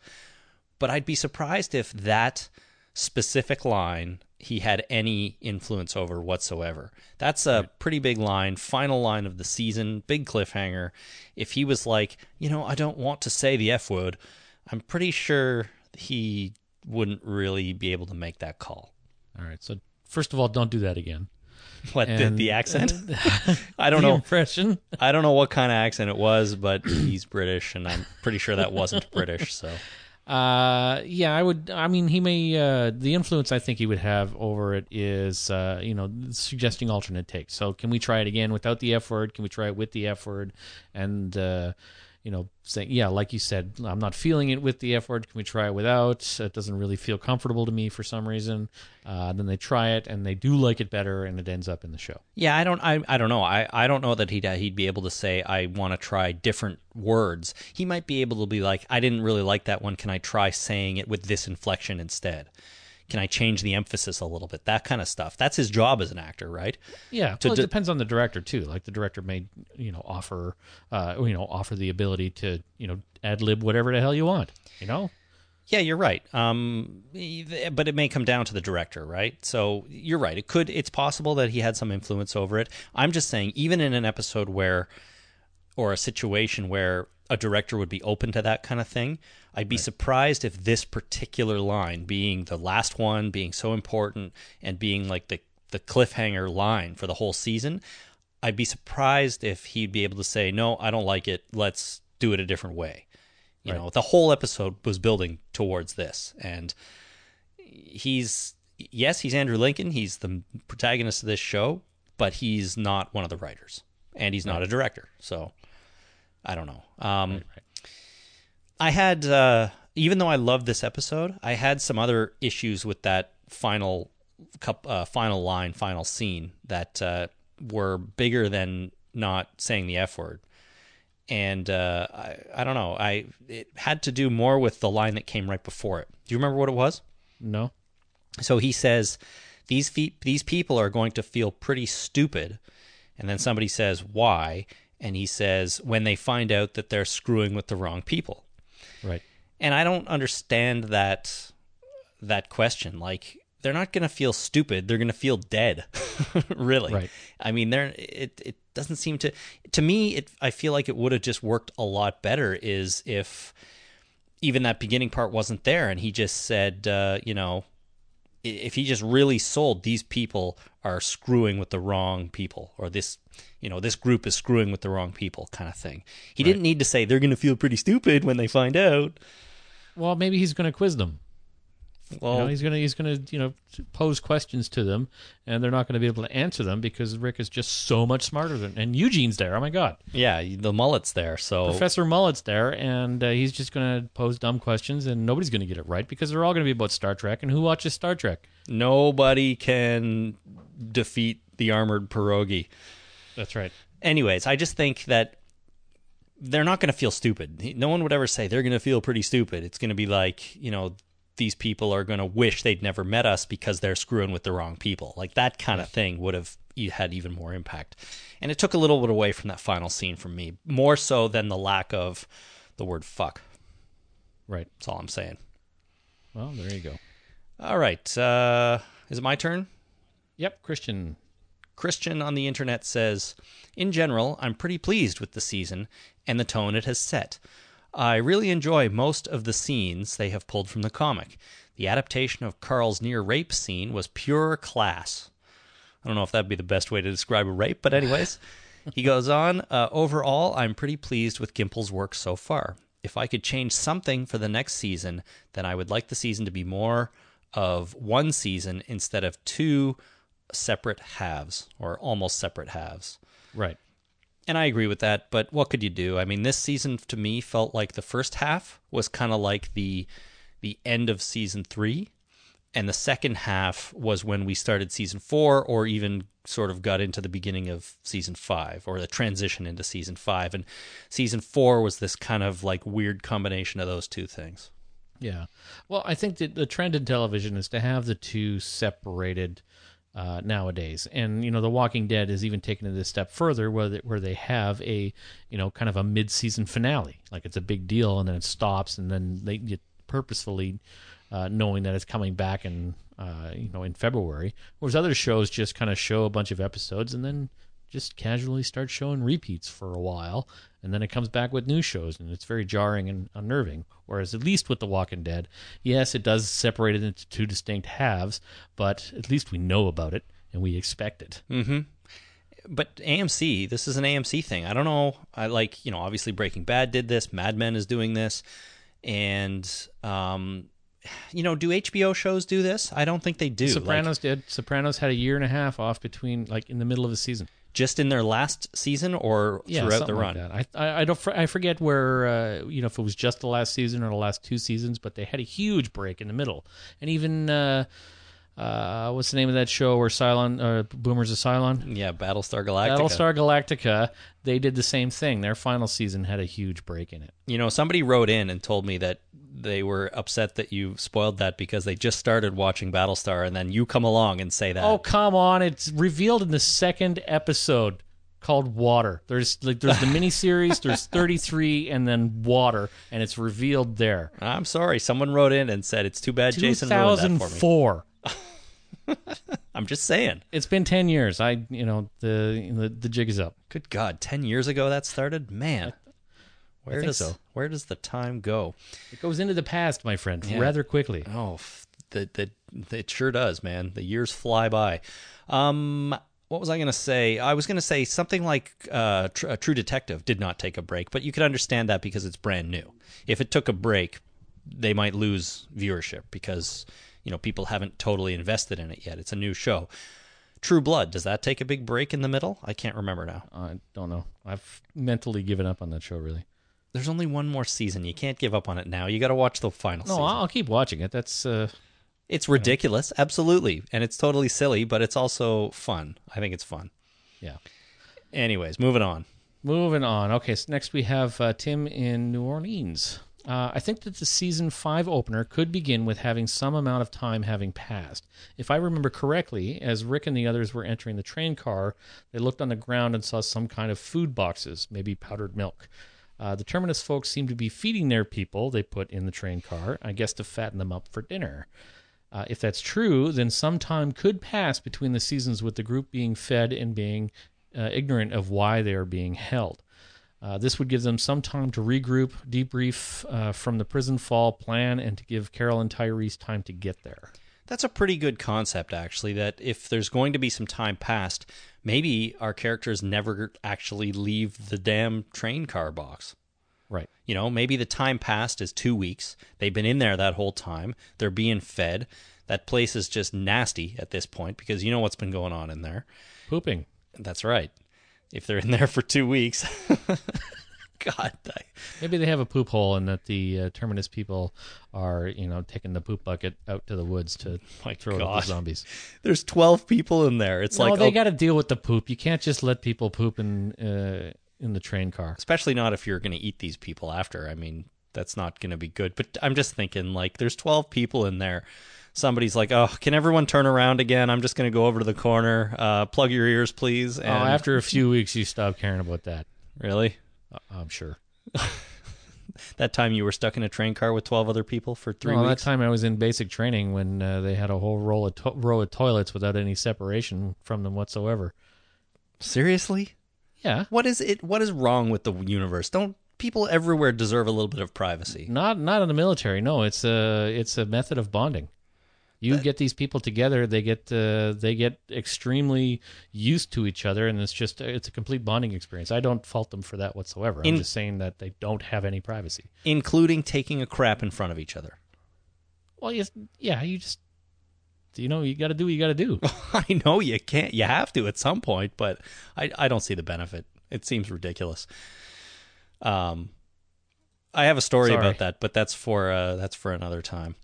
But i'd be surprised if that specific line he had any influence over whatsoever. That's a pretty big line, final line of the season, big cliffhanger. If he was like, you know, I don't want to say the F word, I'm pretty sure he wouldn't really be able to make that call. All right. So first of all, don't do that again. What the, And- the accent? I don't the know. impression. I don't know what kind of accent it was, but he's British, and I'm pretty sure that wasn't British. So Uh, yeah, I would. I mean, he may. Uh, the influence I think he would have over it is, uh, you know, suggesting alternate takes. So, can we try it again without the F word? Can we try it with the F word? And uh, you know, saying, yeah, like you said, I'm not feeling it with the F word. Can we try it without? It doesn't really feel comfortable to me for some reason. Uh, then they try it and they do like it better, and it ends up in the show. Yeah, I don't. I, I don't know. I, I don't know that he'd he'd be able to say I want to try different words. He might be able to be like, I didn't really like that one. Can I try saying it with this inflection instead? Can I change the emphasis a little bit? That kind of stuff. That's his job as an actor, right? Yeah, To well, it d- depends on the director too. Like the director may, you know, offer, uh, you know, offer the ability to, you know, ad lib whatever the hell you want. You know, Yeah, you're right. Um, but it may come down to the director, right? So you're right. It could. It's possible that he had some influence over it. I'm just saying, even in an episode where, or a situation where a director would be open to that kind of thing, I'd be surprised if this particular line, being the last one, being so important, and being like the the cliffhanger line for the whole season, I'd be surprised if he'd be able to say, "No, I don't like it. Let's do it a different way." You know, the whole episode was building towards this, and he's yes, he's Andrew Lincoln. He's the protagonist of this show, but he's not one of the writers, and he's not a director. So I don't know. Um, I had, uh, even though I loved this episode, I had some other issues with that final cup, uh, final line, final scene that uh, were bigger than not saying the f word. And uh, I, I don't know. I it had to do more with the line that came right before it. Do you remember what it was? no, So he says, "These fe- these people are going to feel pretty stupid," and then somebody says, "Why?" And he says, "When they find out that they're screwing with the wrong people." right. And I don't understand that that question. Like they're not going to feel stupid; they're going to feel dead. really. Right. I mean, there it it doesn't seem to to me. It I feel like it would have just worked a lot better. Is if even that beginning part wasn't there, and he just said, uh, you know, if he just really sold these people are screwing with the wrong people or this you know this group is screwing with the wrong people kind of thing he didn't need to say they're going to feel pretty stupid when they find out Well, maybe he's going to quiz them. well you know, he's going to he's going to you know pose questions to them, and they're not going to be able to answer them because Rick is just so much smarter than. And Eugene's there. Oh my God, yeah the mullet's there so Professor Mullet's there, and uh, he's just going to pose dumb questions, and nobody's going to get it right because they're all going to be about Star Trek. And who watches Star Trek? nobody can defeat the armored pierogi That's right. anyways, I just think that they're not going to feel stupid. No one would ever say they're going to feel pretty stupid. It's going to be like, you know, these people are going to wish they'd never met us because they're screwing with the wrong people. Like that kind of thing would have had even more impact. And it took a little bit away from that final scene from me, more so than the lack of the word fuck. Right. That's all I'm saying. Well, there you go. All right. Uh, is it my turn? Yep, Christian. Christian on the internet says, In general, I'm pretty pleased with the season and the tone it has set. I really enjoy most of the scenes they have pulled from the comic. The adaptation of Carl's near rape scene was pure class. I don't know if that'd be the best way to describe a rape, but anyways. he goes on, uh, overall, I'm pretty pleased with Gimple's work so far. If I could change something for the next season, then I would like the season to be more of one season instead of two separate halves or almost separate halves. Right. And I agree with that, but what could you do? I mean, this season to me felt like the first half was kind of like the the end of season 3 and the second half was when we started season 4 or even sort of got into the beginning of season 5 or the transition into season 5 and season 4 was this kind of like weird combination of those two things. Yeah. Well, I think that the trend in television is to have the two separated uh, nowadays, and you know, The Walking Dead has even taken it a step further, where they, where they have a you know kind of a mid-season finale, like it's a big deal, and then it stops, and then they get purposefully uh, knowing that it's coming back in uh, you know in February, whereas other shows just kind of show a bunch of episodes and then just casually start showing repeats for a while, and then it comes back with new shows, and it's very jarring and unnerving. Whereas at least with The Walking Dead, yes, it does separate it into two distinct halves, but at least we know about it and we expect it. but AMC, this is an AMC thing. I don't know. I like, you know, obviously Breaking Bad did this, Mad Men is doing this, and um, you know, do HBO shows do this? I don't think they do. Like, Sopranos did. Sopranos had a year and a half off between, like in the middle of the season. Just in their last season or Yeah, throughout the run. like. I, I I don't I forget where uh, you know if it was just the last season or the last two seasons, but they had a huge break in the middle, and even uh, uh, what's the name of that show where Cylon uh, Boomers of Cylon? Yeah, Battlestar Galactica. Battlestar Galactica, they did the same thing. Their final season had a huge break in it. You know, somebody wrote in and told me that they were upset that you spoiled that because they just started watching Battlestar and then you come along and say that. Oh come on! It's revealed in the second episode called Water. There's like there's the miniseries. There's 33, and then Water, and it's revealed there. I'm sorry. Someone wrote in and said it's too bad Jason ruined that for me. 2004. I'm just saying. It's been 10 years. I you know the the, the jig is up. Good God, ten years ago that started. Man, where does so. where does the time go? It goes into the past, my friend, Yeah. rather quickly. Oh, the, the it sure does, man. The years fly by. Um, what was I going to say? I was going to say something like uh, Tr- uh, True Detective did not take a break, but you could understand that because it's brand new. If it took a break, they might lose viewership because you know people haven't totally invested in it yet. It's a new show. True Blood does that take a big break in the middle? I can't remember now. I don't know. I've mentally given up on that show. Really. There's only one more season. You can't give up on it now. You got to watch the final No, season. I'll keep watching it. That's uh, It's ridiculous, absolutely, and it's totally silly, but it's also fun. I think it's fun. yeah. Anyways, moving on. Moving on. Okay, so next we have uh, Tim in New Orleans. Uh, I think that the season five opener could begin with having some amount of time having passed. If I remember correctly, as Rick and the others were entering the train car, they looked on the ground and saw some kind of food boxes, maybe powdered milk. Uh, the Terminus folks seem to be feeding their people they put in the train car, I guess to fatten them up for dinner. Uh, if that's true, then some time could pass between the seasons with the group being fed and being uh, ignorant of why they are being held. Uh, this would give them some time to regroup, debrief uh, from the prison fall plan, and to give Carol and Tyrese time to get there. That's a pretty good concept, actually. That if there's going to be some time passed, maybe our characters never actually leave the damn train car box. Right. You know, maybe the time passed is two weeks. They've been in there that whole time. They're being fed. That place is just nasty at this point because you know what's been going on in there. Pooping. That's right. If they're in there for two weeks, God, I, Maybe they have a poop hole, and that the uh, terminus people are, you know, taking the poop bucket out to the woods to My throw it at the zombies. there's twelve people in there. It's no, like they oh, got to deal with the poop. You can't just let people poop in uh, in the train car. especially not if you're going to eat these people after. I mean, that's not going to be good. But I'm just thinking, like, there's 12 people in there. Somebody's like, "Oh, can everyone turn around again? I'm just going to go over to the corner. Uh, plug your ears, please." And oh, after a few weeks, you stop caring about that. really, Uh, I'm sure. that time you were stuck in a train car with 12 other people for three Well, that time I was in basic training when uh, they had a whole roll of to- row of toilets without any separation from them whatsoever. Seriously, Yeah, what is it? What is wrong with the universe? Don't people everywhere deserve a little bit of privacy? not not in the military. No, it's a it's a method of bonding. You get these people together, they get uh, they get extremely used to each other, and it's just it's a complete bonding experience. I don't fault them for that whatsoever. In- I'm just saying that they don't have any privacy. Including taking a crap in front of each other. Well, yes, yeah, you just you know you got to do what you got to do. I know you can't. You have to at some point, but I I don't see the benefit. It seems ridiculous. Um, I have a story Sorry. about that, but that's for uh, that's for another time.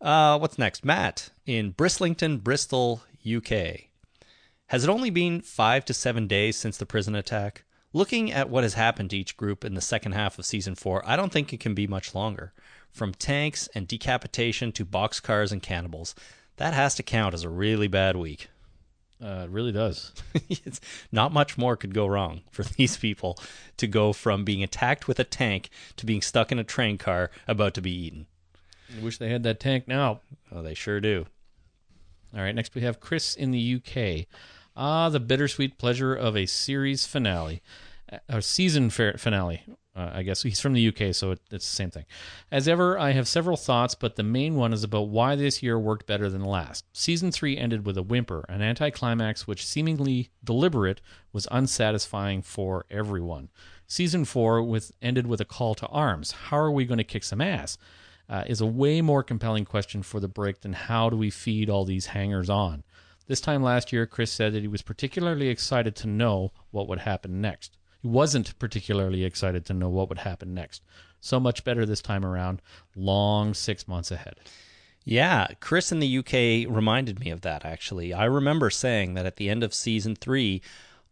Uh, what's next? Matt in Brislington, Bristol, UK. Has it only been five to seven days since the prison attack? Looking at what has happened to each group in the second half of season four, I don't think it can be much longer. From tanks and decapitation to boxcars and cannibals, that has to count as a really bad week. Uh, it really does. it's not much more could go wrong for these people to go from being attacked with a tank to being stuck in a train car about to be eaten. I wish they had that tank now. Oh, they sure do. All right, next we have Chris in the UK. Ah, the bittersweet pleasure of a series finale, a season finale. Uh, I guess he's from the UK, so it, it's the same thing. As ever, I have several thoughts, but the main one is about why this year worked better than last. Season three ended with a whimper, an anticlimax which, seemingly deliberate, was unsatisfying for everyone. Season four with ended with a call to arms. How are we going to kick some ass? Uh, is a way more compelling question for the break than how do we feed all these hangers on. This time last year, Chris said that he was particularly excited to know what would happen next. He wasn't particularly excited to know what would happen next. So much better this time around. Long six months ahead. Yeah, Chris in the UK reminded me of that actually. I remember saying that at the end of season three,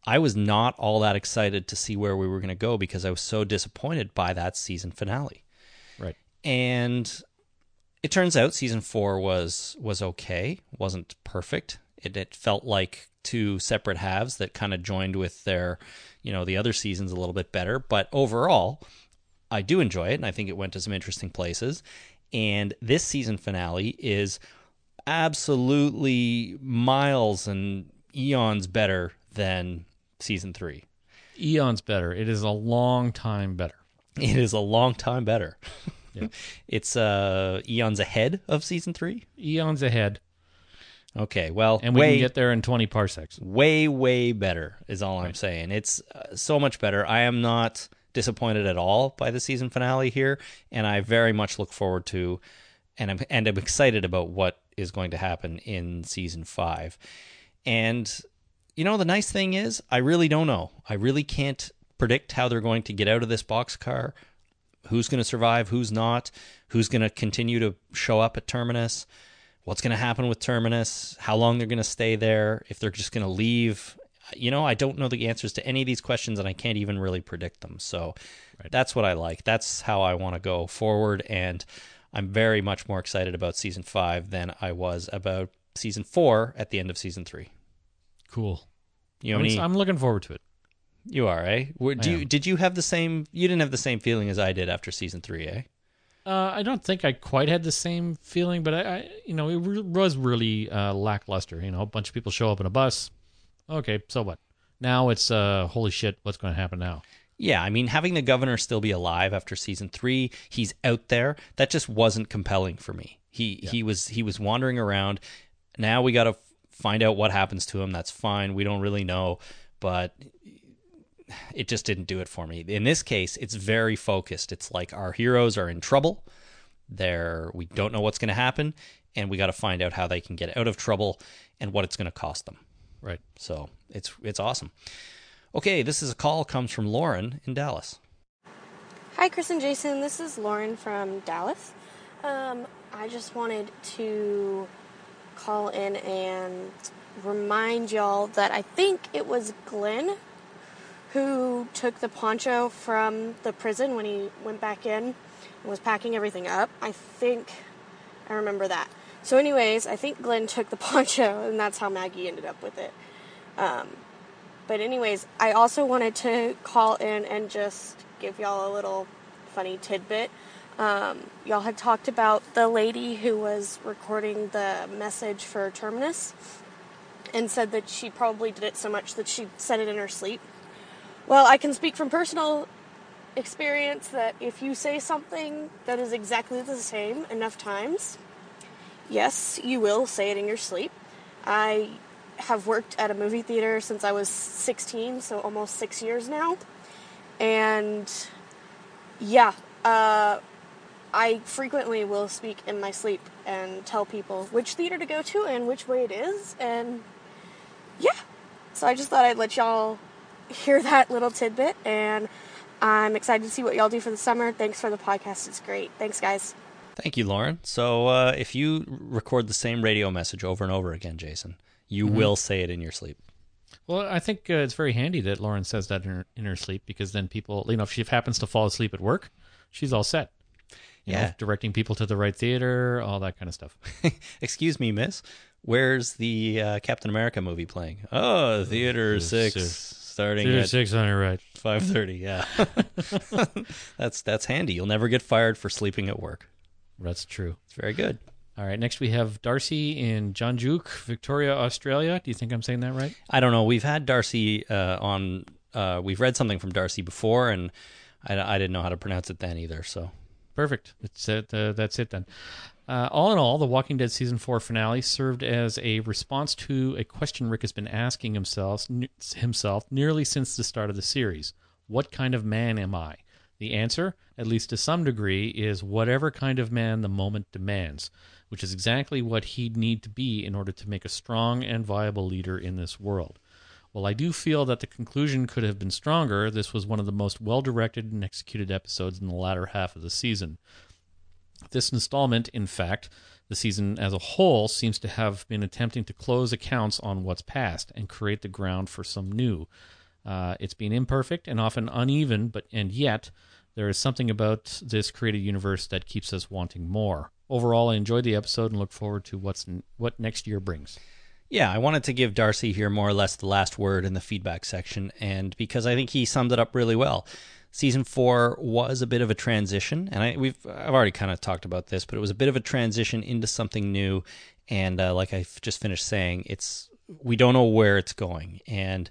I was not all that excited to see where we were going to go because I was so disappointed by that season finale. And it turns out season four was was okay wasn't perfect. It, it felt like two separate halves that kind of joined with their you know the other seasons a little bit better. But overall i do enjoy it and i think it went to some interesting places. And this season finale is absolutely miles and eons better than season three. Eon's better. It is a long time better. it is a long time better Yeah. it's uh eons ahead of season three Eon's ahead, Okay, well, and we way, can get there in 20 parsecs. way, way better is all I'm saying. It's uh, so much better. I am not disappointed at all by the season finale here, and I very much look forward to, and I'm and I'm excited about what is going to happen in season five. And you know, the nice thing is, I really don't know. I really can't predict how they're going to get out of this boxcar. Who's going to survive? Who's not? Who's going to continue to show up at Terminus? what's going to happen with Terminus, how long they're going to stay there, if they're just going to leave. You know, I don't know the answers to any of these questions, and I can't even really predict them. So that's what I like. That's how I want to go forward. And I'm very much more excited about season five than I was about season four at the end of season three. Cool. You know, I'm, any, I'm looking forward to it. You are, eh? Were- Do you, did you have the same? You didn't have the same feeling as I did after season three, eh? Uh, I don't think I quite had the same feeling, but I, I you know, it re- was really uh, lackluster. You know, a bunch of people show up in a bus. Okay, so what? Now it's uh, holy shit, what's going to happen now? Yeah, I mean, having the governor still be alive after season three, he's out there. That just wasn't compelling for me. He he was he was wandering around. Now we got to find out what happens to him. That's fine. We don't really know, but it just didn't do it for me. In this case, it's very focused. It's like our heroes are in trouble. They're we don't know what's going to happen, and we got to find out how they can get out of trouble and what it's going to cost them. Right. So it's it's awesome. Okay, this is a call comes from Lauren in Dallas. Hi, Chris and Jason. This is Lauren from Dallas. Um, I just wanted to call in and remind y'all that I think it was Glenn who took the poncho from the prison when he went back in and was packing everything up. I think I remember that. So, anyways, I think Glenn took the poncho, and that's how Maggie ended up with it. Um, but anyways, I also wanted to call in and just give y'all a little funny tidbit. Um, y'all had talked about the lady who was recording the message for Terminus and said that she probably did it so much that she said it in her sleep. Well, I can speak from personal experience that if you say something that is exactly the same enough times, yes, you will say it in your sleep. I have worked at a movie theater since I was 16, so almost six years now. And yeah, uh, I frequently will speak in my sleep and tell people which theater to go to and which way it is. And yeah, so I just thought I'd let y'all hear that little tidbit. And I'm excited to see what y'all do for the summer. Thanks for the podcast. It's great. Thanks, guys. Thank you, Lauren. So, uh, if you record the same radio message over and over again, Jason, you will say it in your sleep. Well, I think uh, it's very handy that Lauren says that in her, in her sleep because then people, you know, if she happens to fall asleep at work, she's all set. You know, Yeah. directing people to the right theater, all that kind of stuff. Excuse me, miss. Where's the uh, Captain America movie playing? Oh, theater Theater six, six. Starting Theater at six her right. five thirty. Yeah, that's that's handy. You'll never get fired for sleeping at work. That's true. It's very good. All right, next we have Darcy in Jan Juc, Victoria, Australia. Do you think I'm saying that right? I don't know. We've had Darcy uh, on. Uh, we've read something from Darcy before, and I, I didn't know how to pronounce it then either. So Perfect. It's it, uh, that's it then. Uh, all in all, the Walking Dead season four finale served as a response to a question Rick has been asking himself himself nearly since the start of the series: What kind of man am I? The answer, at least to some degree, is whatever kind of man the moment demands, which is exactly what he'd need to be in order to make a strong and viable leader in this world. While I do feel that the conclusion could have been stronger, this was one of the most well directed and executed episodes in the latter half of the season. This installment, in fact, the season as a whole seems to have been attempting to close accounts on what's past and create the ground for some new. Uh, it's been imperfect and often uneven, but and yet there is something about this created universe that keeps us wanting more. Overall, I enjoyed the episode and look forward to what's what next year brings. Yeah, I wanted to give Darcy here more or less the last word in the feedback section, and because I think he summed it up really well. Season four was a bit of a transition, and I, we've I've already kind of talked about this, but it was a bit of a transition into something new. And uh, like I just finished saying, it's we don't know where it's going, and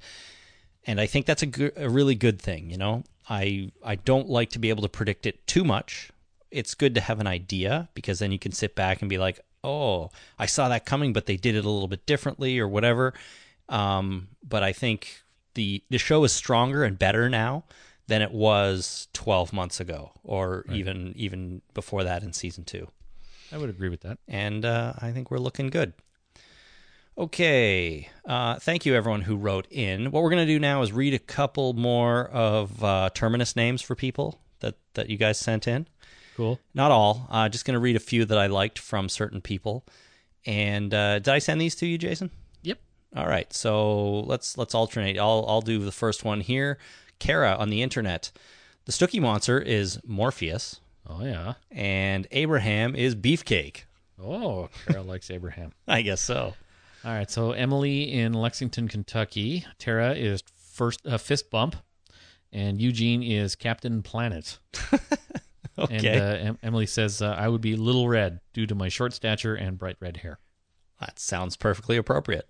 and I think that's a, a really good thing. You know, I I don't like to be able to predict it too much. It's good to have an idea because then you can sit back and be like, oh, I saw that coming, but they did it a little bit differently or whatever. Um, but I think the the show is stronger and better now than it was 12 months ago or even even before that in season 2 I would agree with that. and uh, I think we're looking good. Okay, uh, thank you everyone who wrote in. What we're gonna do now is read a couple more of uh, terminus names for people that that you guys sent in. Cool. Not all. Uh, just gonna read a few that I liked from certain people. And uh, did I send these to you, Jason? Yep. All right, so let's let's alternate. I'll I'll do the first one here. Kara on the internet. The Stookie monster is Morpheus, Oh yeah. and Abraham is Beefcake. Oh, Kara likes Abraham. I guess so. All right, so Emily in Lexington, Kentucky. Tara is first uh, fist bump, and Eugene is Captain Planet. Okay. And uh, em- Emily says uh, I would be Little Red due to my short stature and bright red hair. that sounds perfectly appropriate.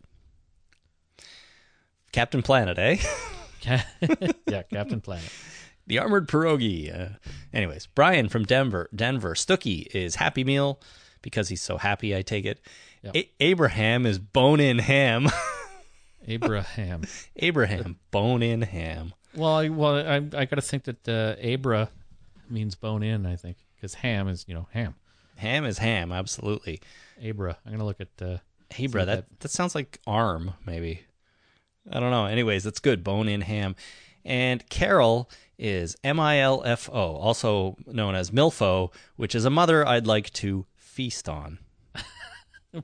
Captain Planet, eh? Yeah, Captain Planet. the armored pierogi. Uh, anyways, Brian from Denver, Denver. Stookey is Happy Meal because he's so happy. I take it. Yep. A- Abraham is bone in ham. Abraham. Abraham bone in ham. Well, I, well, I, I got to think that uh, Abra means bone in. I think because ham is you know ham. Ham is ham. Absolutely. Abra. I'm gonna look at. Uh, Abra. That that sounds like arm. Maybe. I don't know. Anyways, that's good. Bone in ham. And Carol is M I L F O, also known as Milfo, which is a mother I'd like to feast on.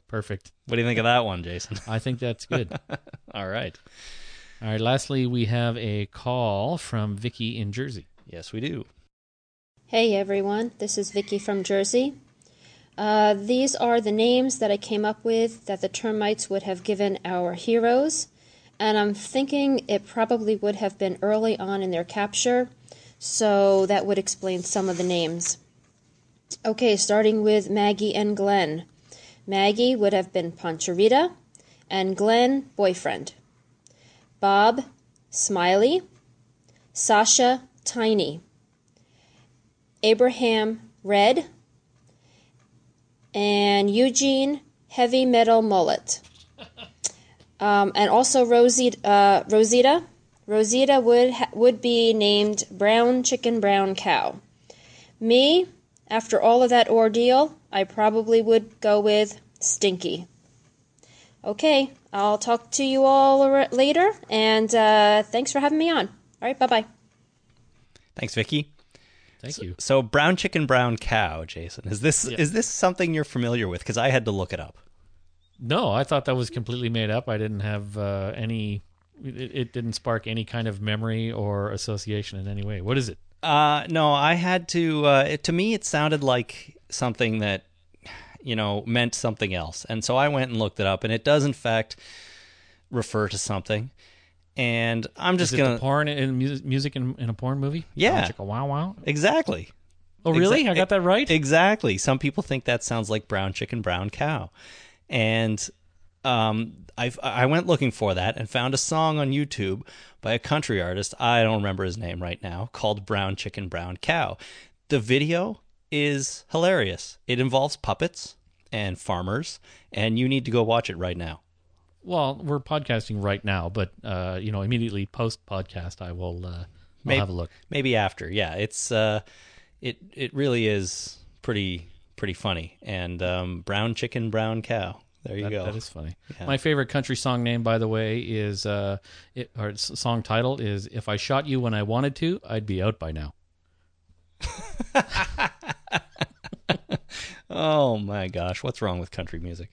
perfect. What do you think of that one, Jason? I think that's good. All right. All right. Lastly, we have a call from Vicky in Jersey. Yes, we do. Hey everyone, this is Vicky from Jersey. Uh, these are the names that I came up with that the termites would have given our heroes, and I'm thinking it probably would have been early on in their capture, so that would explain some of the names. Okay, starting with Maggie and Glenn. Maggie would have been Poncharita, and Glenn, boyfriend. Bob, Smiley. Sasha, Tiny. Abraham Red, and Eugene Heavy Metal Mullet. Um, and also Rosita, uh, Rosita. Rosita would ha- would be named Brown Chicken Brown Cow. Me, after all of that ordeal, I probably would go with Stinky. Okay, I'll talk to you all ar- later, and uh, thanks for having me on. All right, bye bye. Thanks, Vicky. Thank you. So, brown chicken, brown cow, Jason. Is this is this something you're familiar with? Because I had to look it up. No, I thought that was completely made up. I didn't have uh, any. It, it didn't spark any kind of memory or association in any way. What is it? Uh, no, I had to. Uh, it, to me, it sounded like something that you know meant something else, and so I went and looked it up, and it does in fact refer to something. And I'm just Is it gonna porn in music, music in, in a porn movie? Yeah. Chicka wow wow. exactly. Oh, really? Exa- I got that right. Exactly. Some people think that sounds like brown chicken, brown cow, and um, I I went looking for that and found a song on YouTube by a country artist. I don't remember his name right now. Called "Brown Chicken, Brown Cow." The video is hilarious. It involves puppets and farmers, and you need to go watch it right now. Well, we're podcasting right now, but uh, you know, immediately post podcast, I will uh, I'll Maybe- have a look. Maybe after. Yeah, it's uh, it it really is pretty pretty funny. And um, brown chicken, brown cow. There you That, go. that is funny. Yeah. My favorite country song name, by the way, is uh, it, or its song title is "If I Shot You When I Wanted to, I'd Be Out by Now." Oh my gosh, what's wrong with country music?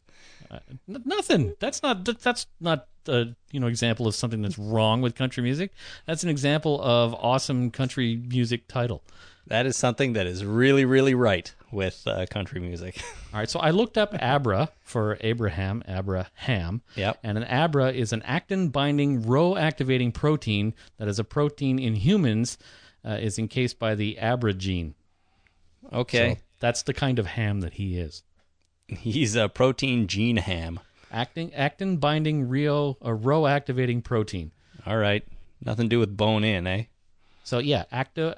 N- nothing. That's not. that- That's not. Uh, you know, example of something that's wrong with country music. That's an example of awesome country music title. That is something that is really, really right with uh, country music. All right, so I looked up Abra for Abraham, Abraham. Yep. And an Abra is an actin binding Rho activating protein that is a protein in humans uh, is encased by the Abra gene. Okay, So that's the kind of ham that he is. he's a protein gene ham. Actin actin binding Rio a Rho activating protein. All right, nothing to do with bone in, eh? So yeah, uh,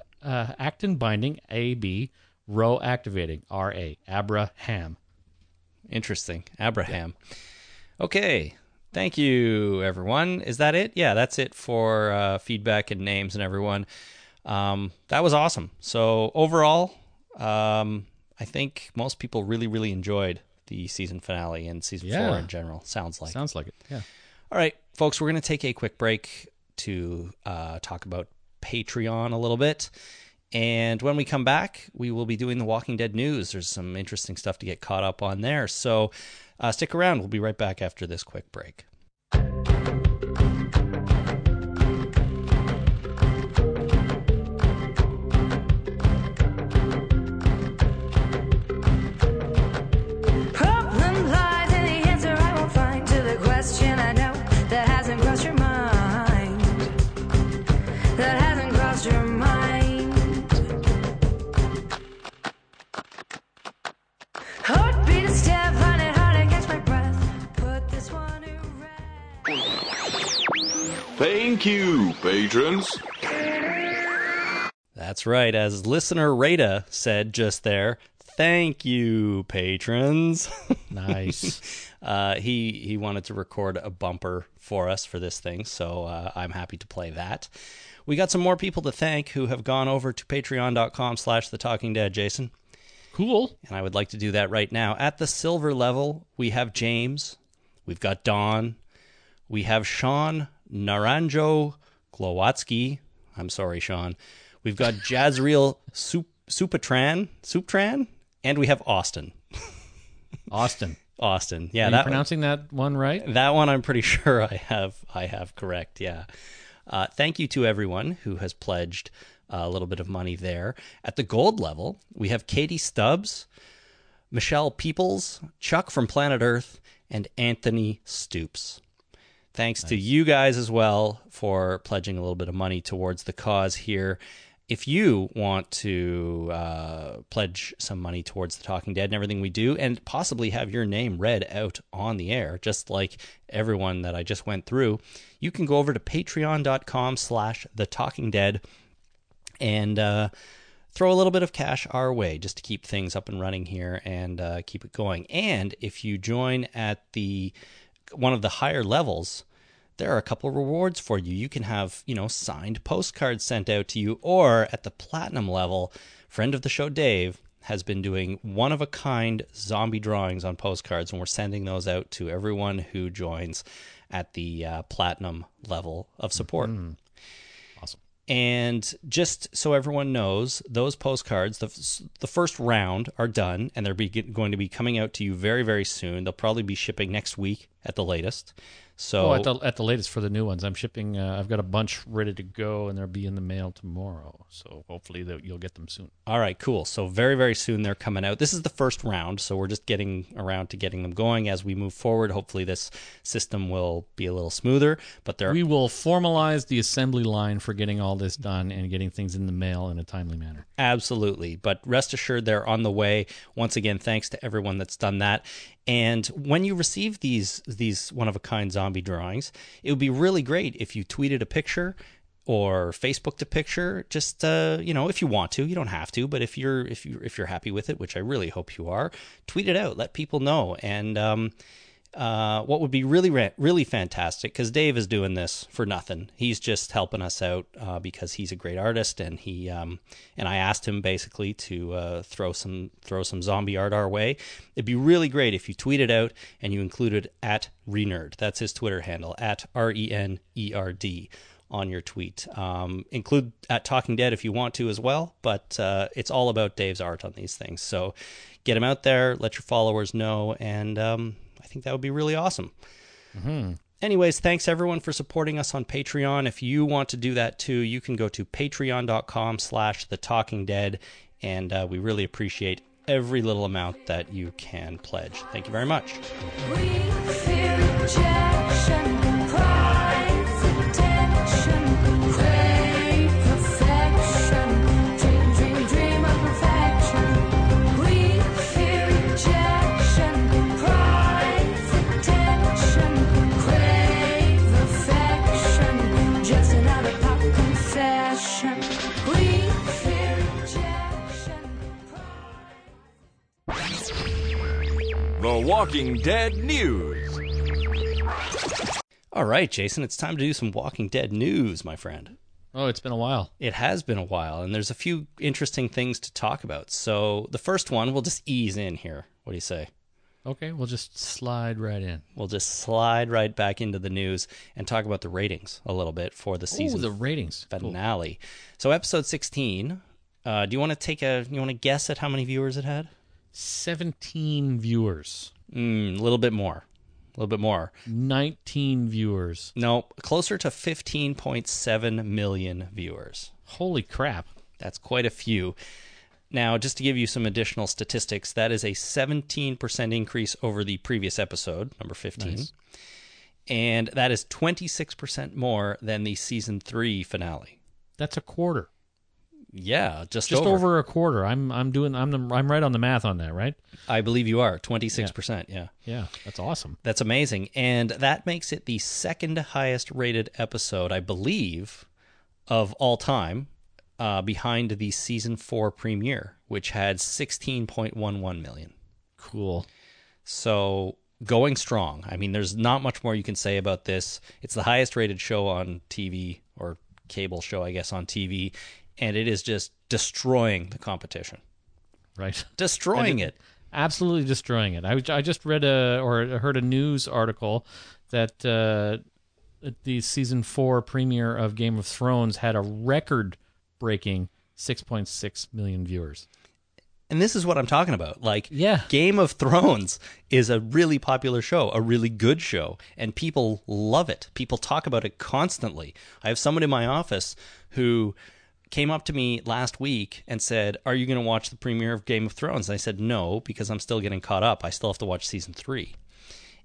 actin binding AB Rho activating RA Abraham. Interesting, Abraham. Okay, thank you, everyone. Is that it? Yeah, that's it for uh, feedback and names and everyone. Um, that was awesome. So overall, um, I think most people really, really enjoyed the season finale and season Yeah. four in general. Sounds like. Sounds like it. Yeah. All right, folks, we're going to take a quick break to uh, talk about Patreon a little bit. And when we come back, we will be doing the Walking Dead news. There's some interesting stuff to get caught up on there. So uh, stick around. We'll be right back after this quick break. Thank you, patrons. That's right. As listener Rada said just there, thank you, patrons. Nice. uh, he he wanted to record a bumper for us for this thing, so uh, I'm happy to play that. We got some more people to thank who have gone over to patreon.com slash the talking dead, Jason. cool. And I would like to do that right now. At the silver level, we have James, we've got Don, we have Sean Naranjo Glowatsky. I'm sorry, Sean. We've got Jazreel Sup- Supatran, Suptran, and we have Austin. Austin. Austin. Yeah, Are you that one, pronouncing that one right? that one I'm pretty sure I have I have correct. Yeah. Uh, thank you to everyone who has pledged uh, a little bit of money there. At the gold level, we have Katie Stubbs, Michelle Peoples, Chuck from Planet Earth, and Anthony Stoops. Thanks to you guys as well for pledging a little bit of money towards the cause here. If you want to uh, pledge some money towards the Talking Dead and everything we do, and possibly have your name read out on the air, just like everyone that I just went through, you can go over to patreon.com slash the Talking Dead and uh, throw a little bit of cash our way just to keep things up and running here and uh, keep it going. And if you join at the one of the higher levels, there are a couple of rewards for you. You can have, you know, signed postcards sent out to you, or at the platinum level, friend of the show Dave has been doing one of a kind zombie drawings on postcards, and we're sending those out to everyone who joins at the uh, platinum level of support. Awesome. And just so everyone knows, those postcards, the, the first round are done, and they're be, going to be coming out to you very, very soon. They'll probably be shipping next week at the latest. So Oh, at the at the latest for the new ones, I'm shipping. Uh, I've got a bunch ready to go, and they'll be in the mail tomorrow. So hopefully that you'll get them soon. All right, cool. So very, very soon they're coming out. This is the first round, so we're just getting around to getting them going as we move forward. Hopefully, this system will be a little smoother. But they're We will formalize the assembly line for getting all this done and getting things in the mail in a timely manner. Absolutely. But rest assured, they're on the way. Once again, thanks to everyone that's done that. And when you receive these these one of a kind zombie drawings, it would be really great if you tweeted a picture or Facebooked a picture. Just uh, you know, if you want to, you don't have to, but if you're if you if you're happy with it, which I really hope you are, tweet it out. Let people know. And um, uh, what would be really really fantastic because Dave is doing this for nothing. He's just helping us out uh, because he's a great artist, and he um, and I asked him basically to uh, throw some throw some zombie art our way. It'd be really great if you tweeted out and you included at Renerd. That's his Twitter handle at R E N E R D on your tweet. Um, include at Talking Dead if you want to as well, but uh, it's all about Dave's art on these things. So get him out there, let your followers know, and um, I think that would be really awesome. Anyways, thanks everyone for supporting us on Patreon. If you want to do that too, you can go to patreon.com slash the talking dead, and uh, we really appreciate every little amount that you can pledge. Thank you very much. The Walking Dead News. All right, Jason, it's time to do some Walking Dead news, my friend. Oh, it's been a while. It has been a while, and there's a few interesting things to talk about. So, the first one, we'll just ease in here. What do you say? Okay, we'll just slide right in. We'll just slide right back into the news and talk about the ratings a little bit for the Ooh, season the ratings. Cool. finale. So, episode 16. Uh, do you want to take a? You want to guess at how many viewers it had? 17 viewers. Mm, a little bit more. A little bit more. 19 viewers. No, closer to 15.7 million viewers. Holy crap. That's quite a few. Now, just to give you some additional statistics, that is a 17% increase over the previous episode, number 15. Nice. And that is 26% more than the season 3 finale. That's a quarter. Yeah, just, Just over. over. a quarter. I'm I'm doing I'm the, I'm right on the math on that, right? I believe you are. 26%, yeah. Yeah, that's awesome. That's amazing. And that makes it the second highest rated episode, I believe, of all time. uh, behind the season four premiere, which had 16.11 million. Cool. So going strong. I mean, there's not much more you can say about this. It's the highest rated show on TV or cable show, I guess, on TV, and it is just destroying the competition. Right. Destroying it. Absolutely destroying it. I, I just read a or heard a news article that uh, the season four premiere of Game of Thrones had a record breaking 6.6 million viewers. And this is what I'm talking about. Like, Yeah. Game of Thrones is a really popular show, a really good show, and people love it. People talk about it constantly. I have someone in my office who came up to me last week and said, Are you going to watch the premiere of Game of Thrones? And I said, No, because I'm still getting caught up. I still have to watch season three.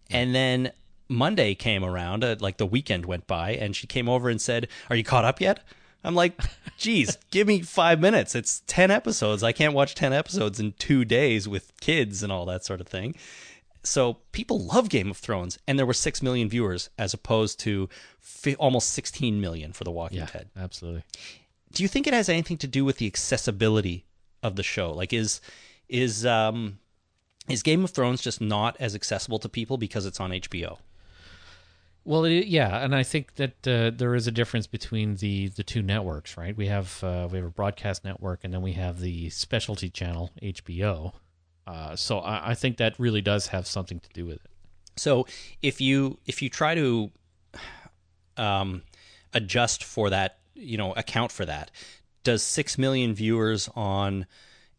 And then Monday came around, uh, like the weekend went by, and she came over and said, Are you caught up yet? I'm like, geez, give me five minutes. It's 10 episodes. I can't watch 10 episodes in two days with kids and all that sort of thing. So people love Game of Thrones, and there were 6 million viewers as opposed to fi- almost 16 million for The Walking Dead. absolutely. Do you think it has anything to do with the accessibility of the show? Like, is is um is Game of Thrones just not as accessible to people because it's on HBO? Well, it, yeah, and I think that uh, there is a difference between the the two networks, right? We have uh, we have a broadcast network, and then we have the specialty channel HBO. Uh, so I, I think that really does have something to do with it. So if you if you try to um, adjust for that, you know, account for that, does six million viewers on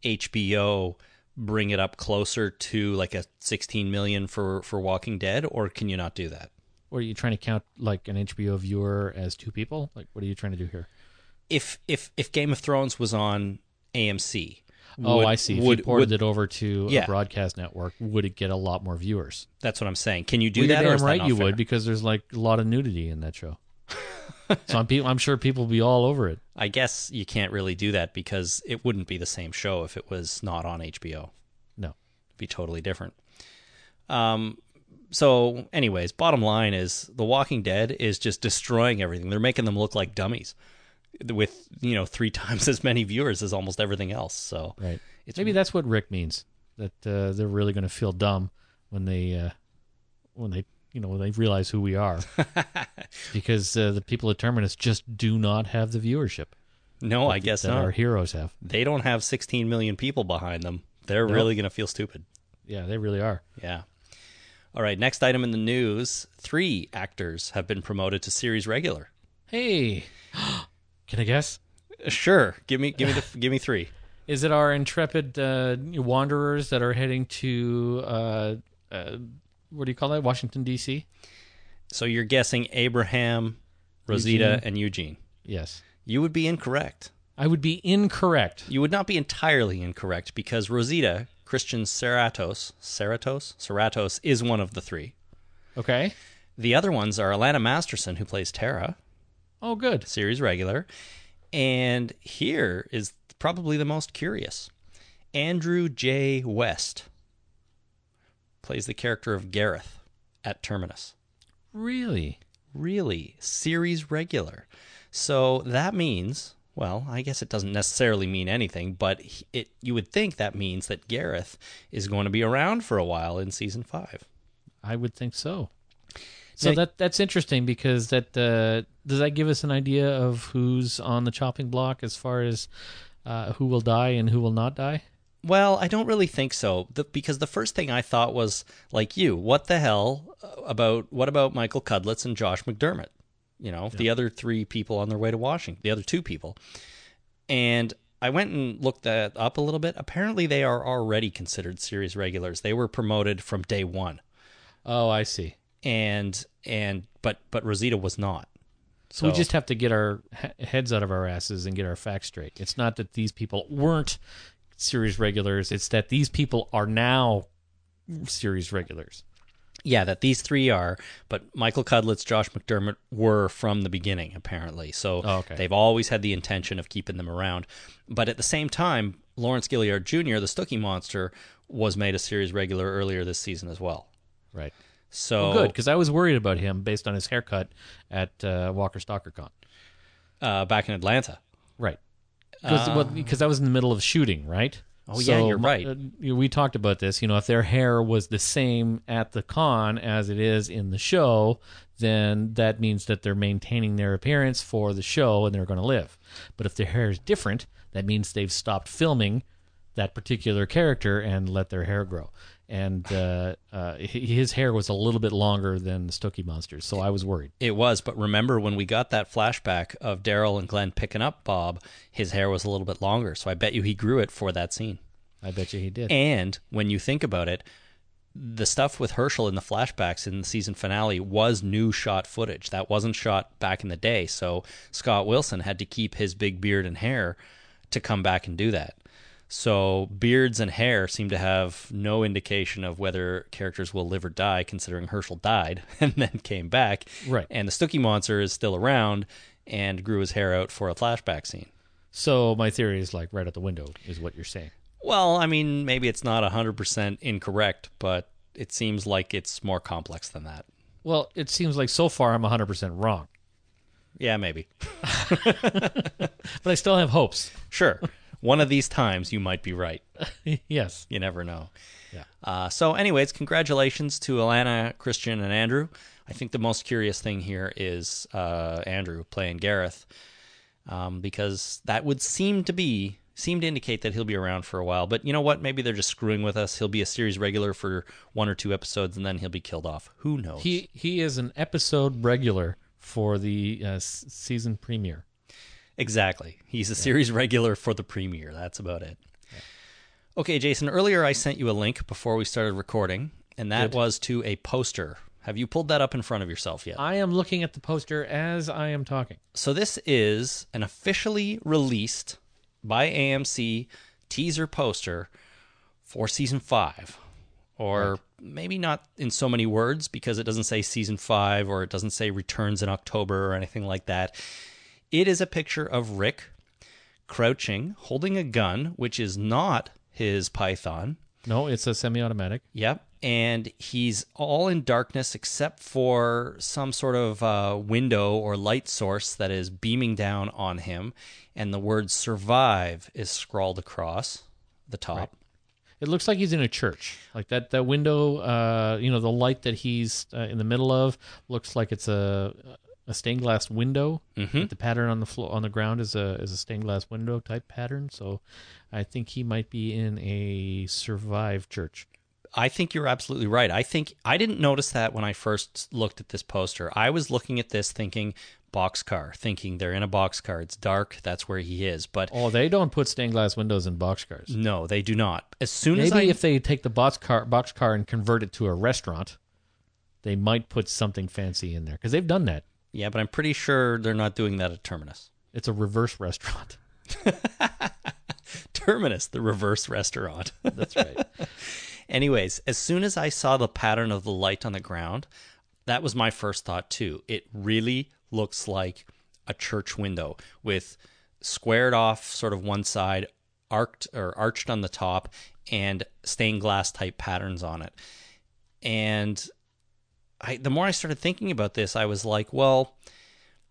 HBO bring it up closer to like a 16 million for for Walking Dead, or can you not do that? Or are you trying to count like an HBO viewer as two people? Like, what are you trying to do here? If if if Game of Thrones was on AMC, oh, would- I see. If Would, you ported would- it over to Yeah. a broadcast network, would it get a lot more viewers? that's what I'm saying. Can you do Well, that? You're or is damn that right not you fair? would because there's like a lot of nudity in that show. So I'm, pe- I'm sure people will be all over it. I guess you can't really do that because it wouldn't be the same show if it was not on HBO. No. It'd be totally different. Um, so, anyways, bottom line is The Walking Dead is just destroying everything. They're making them look like dummies with, you know, three times as many viewers as almost everything else. So, Right. Maybe that's what Rick means. That uh, they're really going to feel dumb when they uh, when they you know they realize who we are, because uh, the people at Terminus just do not have the viewership no, I guess that not. our heroes have. They don't have 16 million people behind them. They're No. really going to feel stupid. Yeah, they really are. Yeah. All right, next item in the news three actors have been promoted to series regular. Hey, can I guess? Sure, give me give me the give me three. Is it our intrepid uh, wanderers that are heading to uh, uh, what do you call that? Washington D.C. So you're guessing Abraham, Rosita, Eugene. and Eugene. Yes, You would be incorrect. I would be incorrect. You would not be entirely incorrect because Rosita, Christian Serratos, Serratos, Serratos is one of the three. Okay. The other ones are Alanna Masterson, who plays Tara, Oh, good. series regular, and here is probably the most curious. Andrew J. West plays the character of Gareth at Terminus. Really? Really, series regular. So that means, well, I guess it doesn't necessarily mean anything, but it you would think that means that Gareth is going to be around for a while in season 5. I would think so. So Now- that that's interesting because that uh, does that give us an idea of who's on the chopping block as far as uh, who will die and who will not die? Well, I don't really think so, the, because the first thing I thought was like you, what the hell uh, about what about Michael Cudlitz and Josh McDermitt? You know, the other three people on their way to Washington, the other two people. And I went and looked that up a little bit. Apparently, they are already considered series regulars. They were promoted from day one, Oh, I see. and and but but Rosita was not. So, we just have to get our heads out of our asses and get our facts straight. It's not that these people weren't series regulars; it's that these people are now series regulars. Yeah, that these three are, but Michael Cudlitz, Josh McDermitt were from the beginning, apparently. So Oh, okay. they've always had the intention of keeping them around. But at the same time, Lawrence Gilliard Jr., the Stookey Monster, was made a series regular earlier this season as well. Right. So Well, good because I was worried about him based on his haircut at uh, Walker Stalker Con. uh, back in Atlanta. Because well, because I was in the middle of shooting, right? Oh, yeah, you're right. uh, we talked about this. You know, if their hair was the same at the con as it is in the show, then that means that they're maintaining their appearance for the show and they're going to live. But if their hair is different, that means they've stopped filming that particular character and let their hair grow. And uh, uh, his hair was a little bit longer than the Stookey Monsters, so I was worried. It was, but remember when we got that flashback of Daryl and Glenn picking up Bob, his hair was a little bit longer. So I bet you he grew it for that scene. I bet you he did. And when you think about it, the stuff with Hershel in the flashbacks in the season finale was new shot footage. That wasn't shot back in the day. So Scott Wilson had to keep his big beard and hair to come back and do that. So beards and hair seem to have no indication of whether characters will live or die, considering Hershel died and then came back. Right. And the Stookey Monster is still around and grew his hair out for a flashback scene. so my theory is like right out the window, is what you're saying. Well, I mean, maybe it's not 100% incorrect, but it seems like it's more complex than that. Well, it seems like so far I'm 100% wrong, Yeah, maybe. but I still have hopes. Sure. One of these times you might be right. yes. You never know. Yeah. Uh, so, anyways, congratulations to Alanna, Christian, and Andrew. I think the most curious thing here is uh, Andrew playing Gareth, um, because that would seem to be seem to indicate that he'll be around for a while. But you know what? Maybe they're just screwing with us. He'll be a series regular for one or two episodes, and then he'll be killed off. Who knows? He he is an episode regular for the uh, season premiere. Exactly. He's a series regular for the premiere. That's about it. Okay, Jason, earlier I sent you a link before we started recording, and that Good. was to a poster. Have you pulled that up in front of yourself yet? I am looking at the poster as I am talking. So, this is an officially released by AMC teaser poster for season five. Or maybe not in so many words because it doesn't say season five or it doesn't say returns in October or anything like that. It is a picture of Rick crouching, holding a gun, which is not his Python. No, it's a semi-automatic. Yep. And he's all in darkness except for some sort of uh, window or light source that is beaming down on him. And the word survive is scrawled across the top. It looks like he's in a church. Like that that window, uh, you know, the light that he's uh, in the middle of looks like it's a a stained glass window. Mhm. The pattern on the floor on the ground is a is a stained glass window type pattern. So, I think he might be in a survive church. I think you're absolutely right. I think I didn't notice that when I first looked at this poster. I was looking at this thinking boxcar, thinking they're in a boxcar. It's dark. That's where he is. But Oh, they don't put stained glass windows in boxcars. no, they do not. As soon as Maybe I if they take the boxcar boxcar and convert it to a restaurant, they might put something fancy in there because they've done that. Yeah, but I'm pretty sure they're not doing that at Terminus. It's a reverse restaurant. Terminus, the reverse restaurant. That's right. Anyways, as soon as I saw the pattern of the light on the ground, that was my first thought too. It really looks like a church window with squared off sort of one side, arced or arched on the top, and stained glass type patterns on it. And I the more I started thinking about this, I was like, well,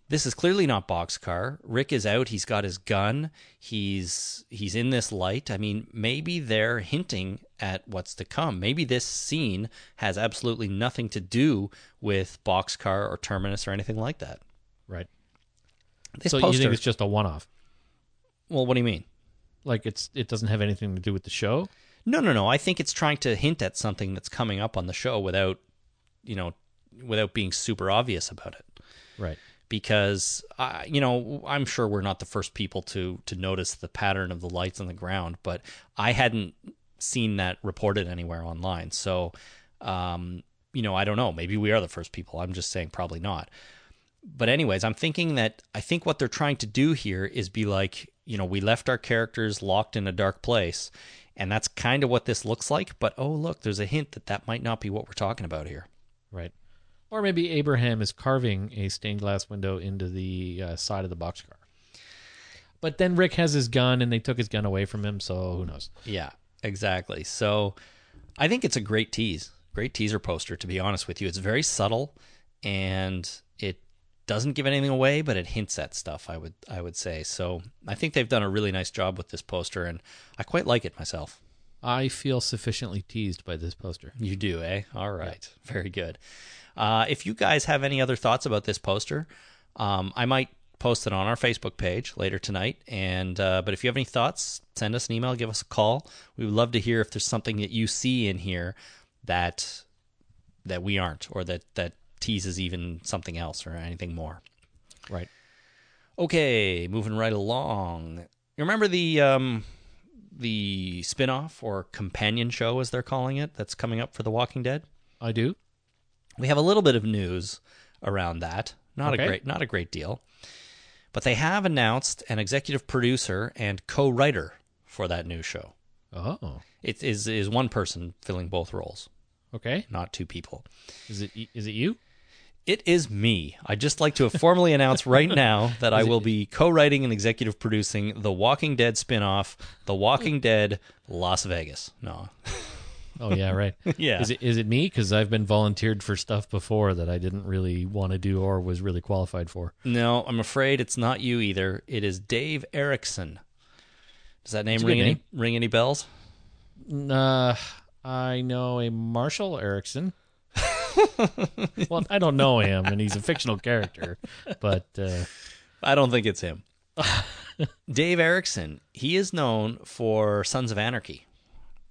this is clearly not boxcar. Rick is out. He's got his gun. He's he's in this light. I mean, maybe they're hinting at what's to come. Maybe this scene has absolutely nothing to do with boxcar or terminus or anything like that. right. This so poster. you think it's just a one-off? well, what do you mean? Like it's it doesn't have anything to do with the show? No, no, no. I think it's trying to hint at something that's coming up on the show without, you know, without being super obvious about it. Right. because I, you know I'm sure we're not the first people to to notice the pattern of the lights on the ground, but I hadn't seen that reported anywhere online. So, um, you know, I don't know. Maybe we are the first people. I'm just saying probably not. But anyways, I'm thinking that I think what they're trying to do here is be like, you know, we left our characters locked in a dark place, and that's kind of what this looks like. But oh, look, there's a hint that that might not be what we're talking about here. Right. Or maybe Abraham is carving a stained glass window into the uh, side of the boxcar. But then Rick has his gun and they took his gun away from him, so who knows? Yeah, exactly. So I think it's a great tease, great teaser poster. To be honest with you, it's very subtle, and it doesn't give anything away, but it hints at stuff. I would I would say so. I think they've done a really nice job with this poster, and I quite like it myself. I feel sufficiently teased by this poster. You do, eh? All right, very good. Uh, if you guys have any other thoughts about this poster, um, I might post it on our Facebook page later tonight. And uh, but if you have any thoughts, send us an email, give us a call. We would love to hear if there's something that you see in here that that we aren't, or that that teases even something else or anything more. Right. Okay, moving right along. You remember the um, the spin-off or companion show as they're calling it that's coming up for The Walking Dead? I do. We have a little bit of news around that. Not Okay. a great not a great deal. But they have announced an executive producer and co-writer for that new show. Oh. It is is one person filling both roles, Okay. not two people. Is it is it you? It is me. I'd just like to formally announce right now that I will be co-writing and executive producing the Walking Dead spin-off, The Walking Dead Las Vegas. No. Oh yeah, right. Yeah. Is it is it me? Because I've been volunteered for stuff before that I didn't really want to do or was really qualified for. No, I'm afraid it's not you either. It is Dave Erickson. Does that name ring good any name. ring any bells? Uh, I know a Marshall Eriksen. Well, I don't know him, and he's a fictional character, but uh, I don't think it's him. Dave Erickson, he is known for Sons of Anarchy.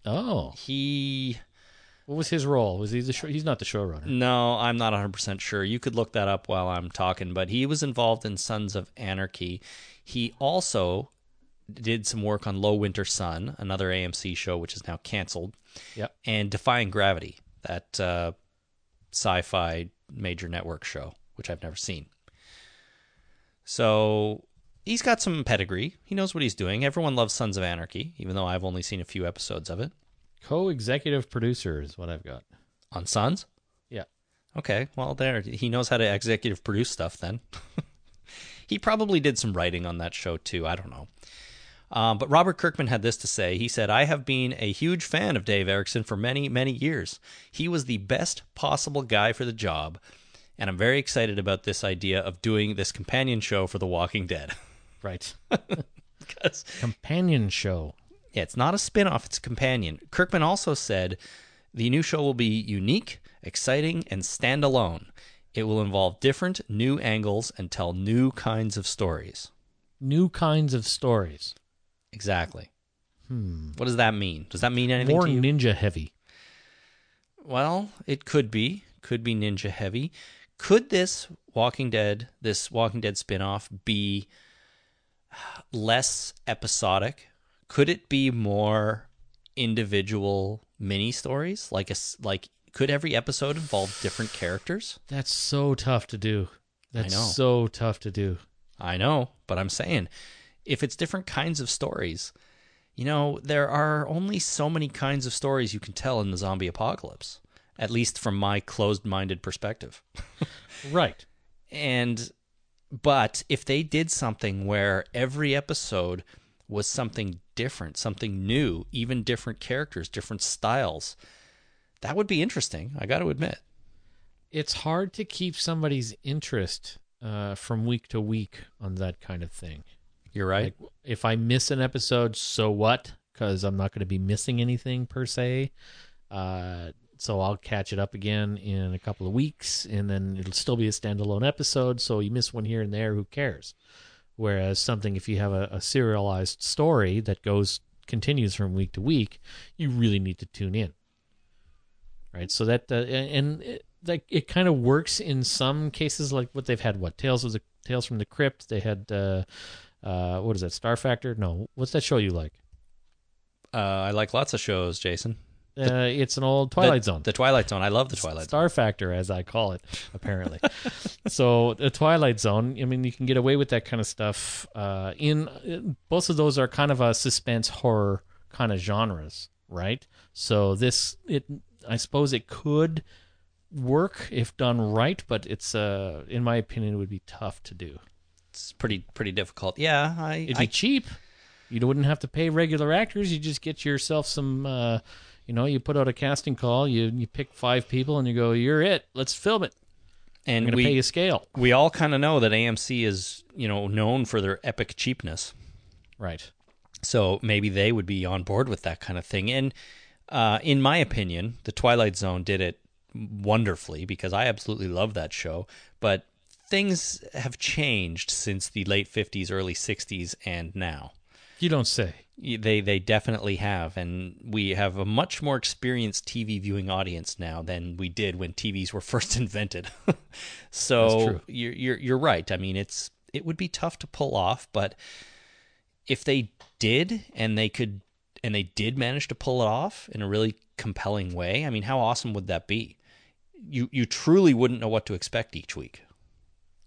oh, He what was his role? Was he the show? He's not the showrunner. No, I'm not 100% sure. You could look that up while I'm talking, but he was involved in Sons of Anarchy. He also did some work on Low Winter Sun, another AMC show which is now canceled, Yep. and Defying Gravity, that uh, sci fi major network show, which I've never seen. So he's got some pedigree. He knows what he's doing. Everyone loves Sons of Anarchy, even though I've only seen a few episodes of it. Co-executive producer is what I've got. On Sons? Yeah. Okay, well, there he knows how to executive produce stuff. Then he probably did some writing on that show too. I don't know. Um, but Robert Kirkman had this to say. He said, "I have been a huge fan of Dave Erickson for many, many years. He was the best possible guy for the job, and I'm very excited about this idea of doing this companion show for The Walking Dead. Right. 'Cause Companion show. yeah, it's not a spin-off, it's a companion. Kirkman also said the new show will be unique, exciting, and standalone. It will involve different new angles and tell new kinds of stories. New kinds of stories. Exactly. Hmm. What does that mean? Does that mean anything More ninja heavy. well, it could be. Could be ninja heavy. Could this Walking Dead, this Walking Dead spin-off be less episodic? Could it be more individual mini stories? Like a like could every episode involve different characters? That's so tough to do. That's know. so tough to do. I know, but I'm saying if it's different kinds of stories, you know, there are only so many kinds of stories you can tell in the zombie apocalypse, at least from my closed-minded perspective. Right. And but if they did something where every episode was something different, something new, even different characters, different styles, that would be interesting. I got to admit. It's hard to keep somebody's interest uh, from week to week on that kind of thing. You're right. Like, if I miss an episode, so what? Because I'm not going to be missing anything per se. Uh, so I'll catch it up again in a couple of weeks, and then it'll still be a standalone episode. So you miss one here and there, who cares? Whereas something, if you have a, a serialized story that goes continues from week to week, you really need to tune in. Right. So that uh, and it, like it kind of works in some cases, like what they've had. What Tales of the Tales from the Crypt? They had. Uh, uh, what is that? Star Factor? No, what's that show you like? uh, I like lots of shows, Jason. Uh, it's an old Twilight the, Zone. The Twilight Zone. I love the Twilight Zone. Star Factor, as I call it, apparently. so the Twilight Zone. I mean, you can get away with that kind of stuff. Uh, in both of those are kind of a suspense horror kind of genres, right? So this, it, I suppose, it could work if done right, but it's, uh, in my opinion, it would be tough to do. It's pretty pretty difficult. Yeah, I, It'd I be cheap. You wouldn't have to pay regular actors. You just get yourself some. Uh, you know, you put out a casting call. You you pick five people and you go, "You're it. Let's film it." And we pay you scale. we all kind of know that AMC is you know known for their epic cheapness. Right. So maybe they would be on board with that kind of thing. And uh, in my opinion, The Twilight Zone did it wonderfully because I absolutely love that show. But things have changed since the late 50s, early 60s, and now. You don't say. They they definitely have, and we have a much more experienced TV viewing audience now than we did when TVs were first invented. so you're you're you're right. I mean, it's it would be tough to pull off, but if they did and they could and they did manage to pull it off in a really compelling way, I mean, how awesome would that be? You you truly wouldn't know what to expect each week.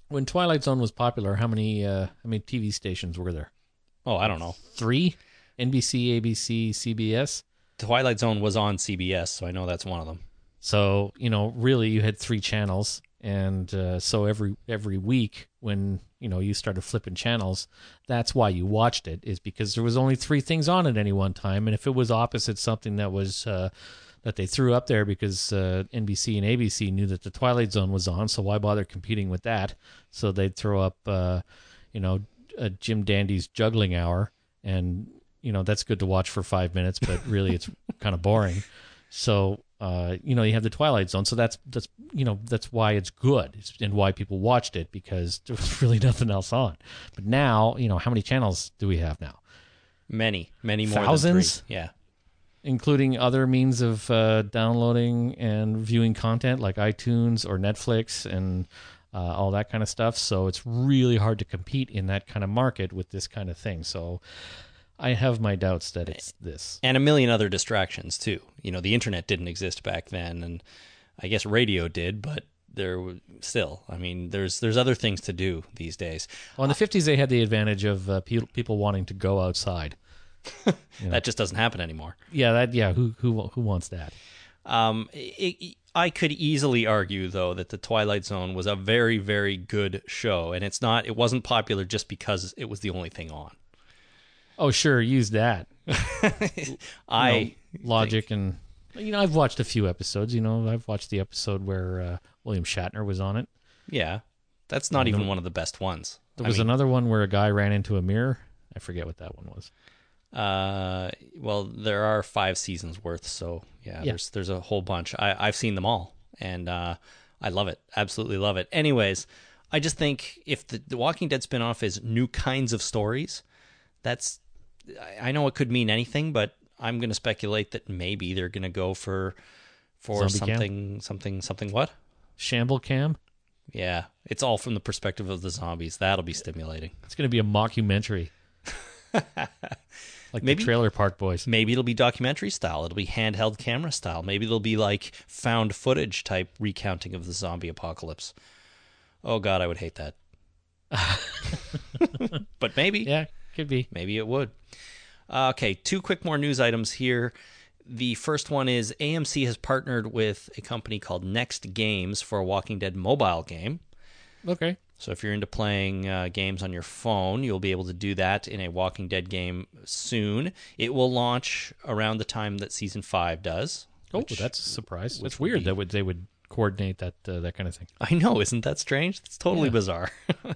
When Twilight Zone was popular, how many uh, how many TV stations were there? Oh, I don't know. Three. NBC, ABC, CBS. Twilight Zone was on CBS, so I know that's one of them. So you know, really, you had three channels, and uh, so every every week when you know you started flipping channels, that's why you watched it is because there was only three things on at any one time, and if it was opposite something that was uh, that they threw up there because uh, NBC and ABC knew that the Twilight Zone was on, so why bother competing with that? So they'd throw up, uh, you know, Jim Dandy's Juggling Hour, and you know that's good to watch for five minutes, but really it's kind of boring. So uh, you know you have the Twilight Zone, so that's that's you know that's why it's good and why people watched it because there was really nothing else on. But now you know how many channels do we have now, Many, many more Thousands? Yeah. Including other means of uh, downloading and viewing content like iTunes or Netflix and uh, all that kind of stuff. So it's really hard to compete in that kind of market with this kind of thing. So I have my doubts that it's this. and a million other distractions too. You know, the internet didn't exist back then, and I guess radio did, but there still. I mean, there's there's other things to do these days. Well, in the 50s, they had the advantage of uh, pe- people wanting to go outside. That just doesn't happen anymore. Yeah, that yeah. Who who who wants that? Um, it, it- I could easily argue though that the Twilight Zone was a very very good show, and it's not. It wasn't popular just because it was the only thing on. Oh, sure, use that. I You know, logic and you know I've watched a few episodes. You know I've watched the episode where uh, William Shatner was on it. yeah, that's not even one of the best ones. There I was mean, another one where a guy ran into a mirror. I forget what that one was. Uh, well, there are five seasons worth, so yeah, Yeah. there's there's a whole bunch. I I've seen them all, and uh, I love it, absolutely love it. Anyways, I just think if the, the Walking Dead spinoff is new kinds of stories, that's I- know it could mean anything, but I'm going to speculate that maybe they're going to go for for Zombie cam? something something something what? Shamble Cam. Yeah, it's all from the perspective of the zombies. That'll be stimulating. It's going to be a mockumentary, like Maybe- the Trailer Park Boys. Maybe it'll be documentary style. It'll be handheld camera style. Maybe it'll be like found footage type recounting of the zombie apocalypse. Oh God, I would hate that. but maybe, Yeah, could be. maybe it would. Uh, okay, two quick more news items here. The first one is AMC has partnered with a company called Next Games for a Walking Dead mobile game. Okay. So if you're into playing uh, games on your phone, you'll be able to do that in a Walking Dead game soon. It will launch around the time that season five does. Oh, which- that's a surprise. It's weird be- that would they would coordinate that uh, that kind of thing. I know, isn't that strange? It's totally Yeah. bizarre.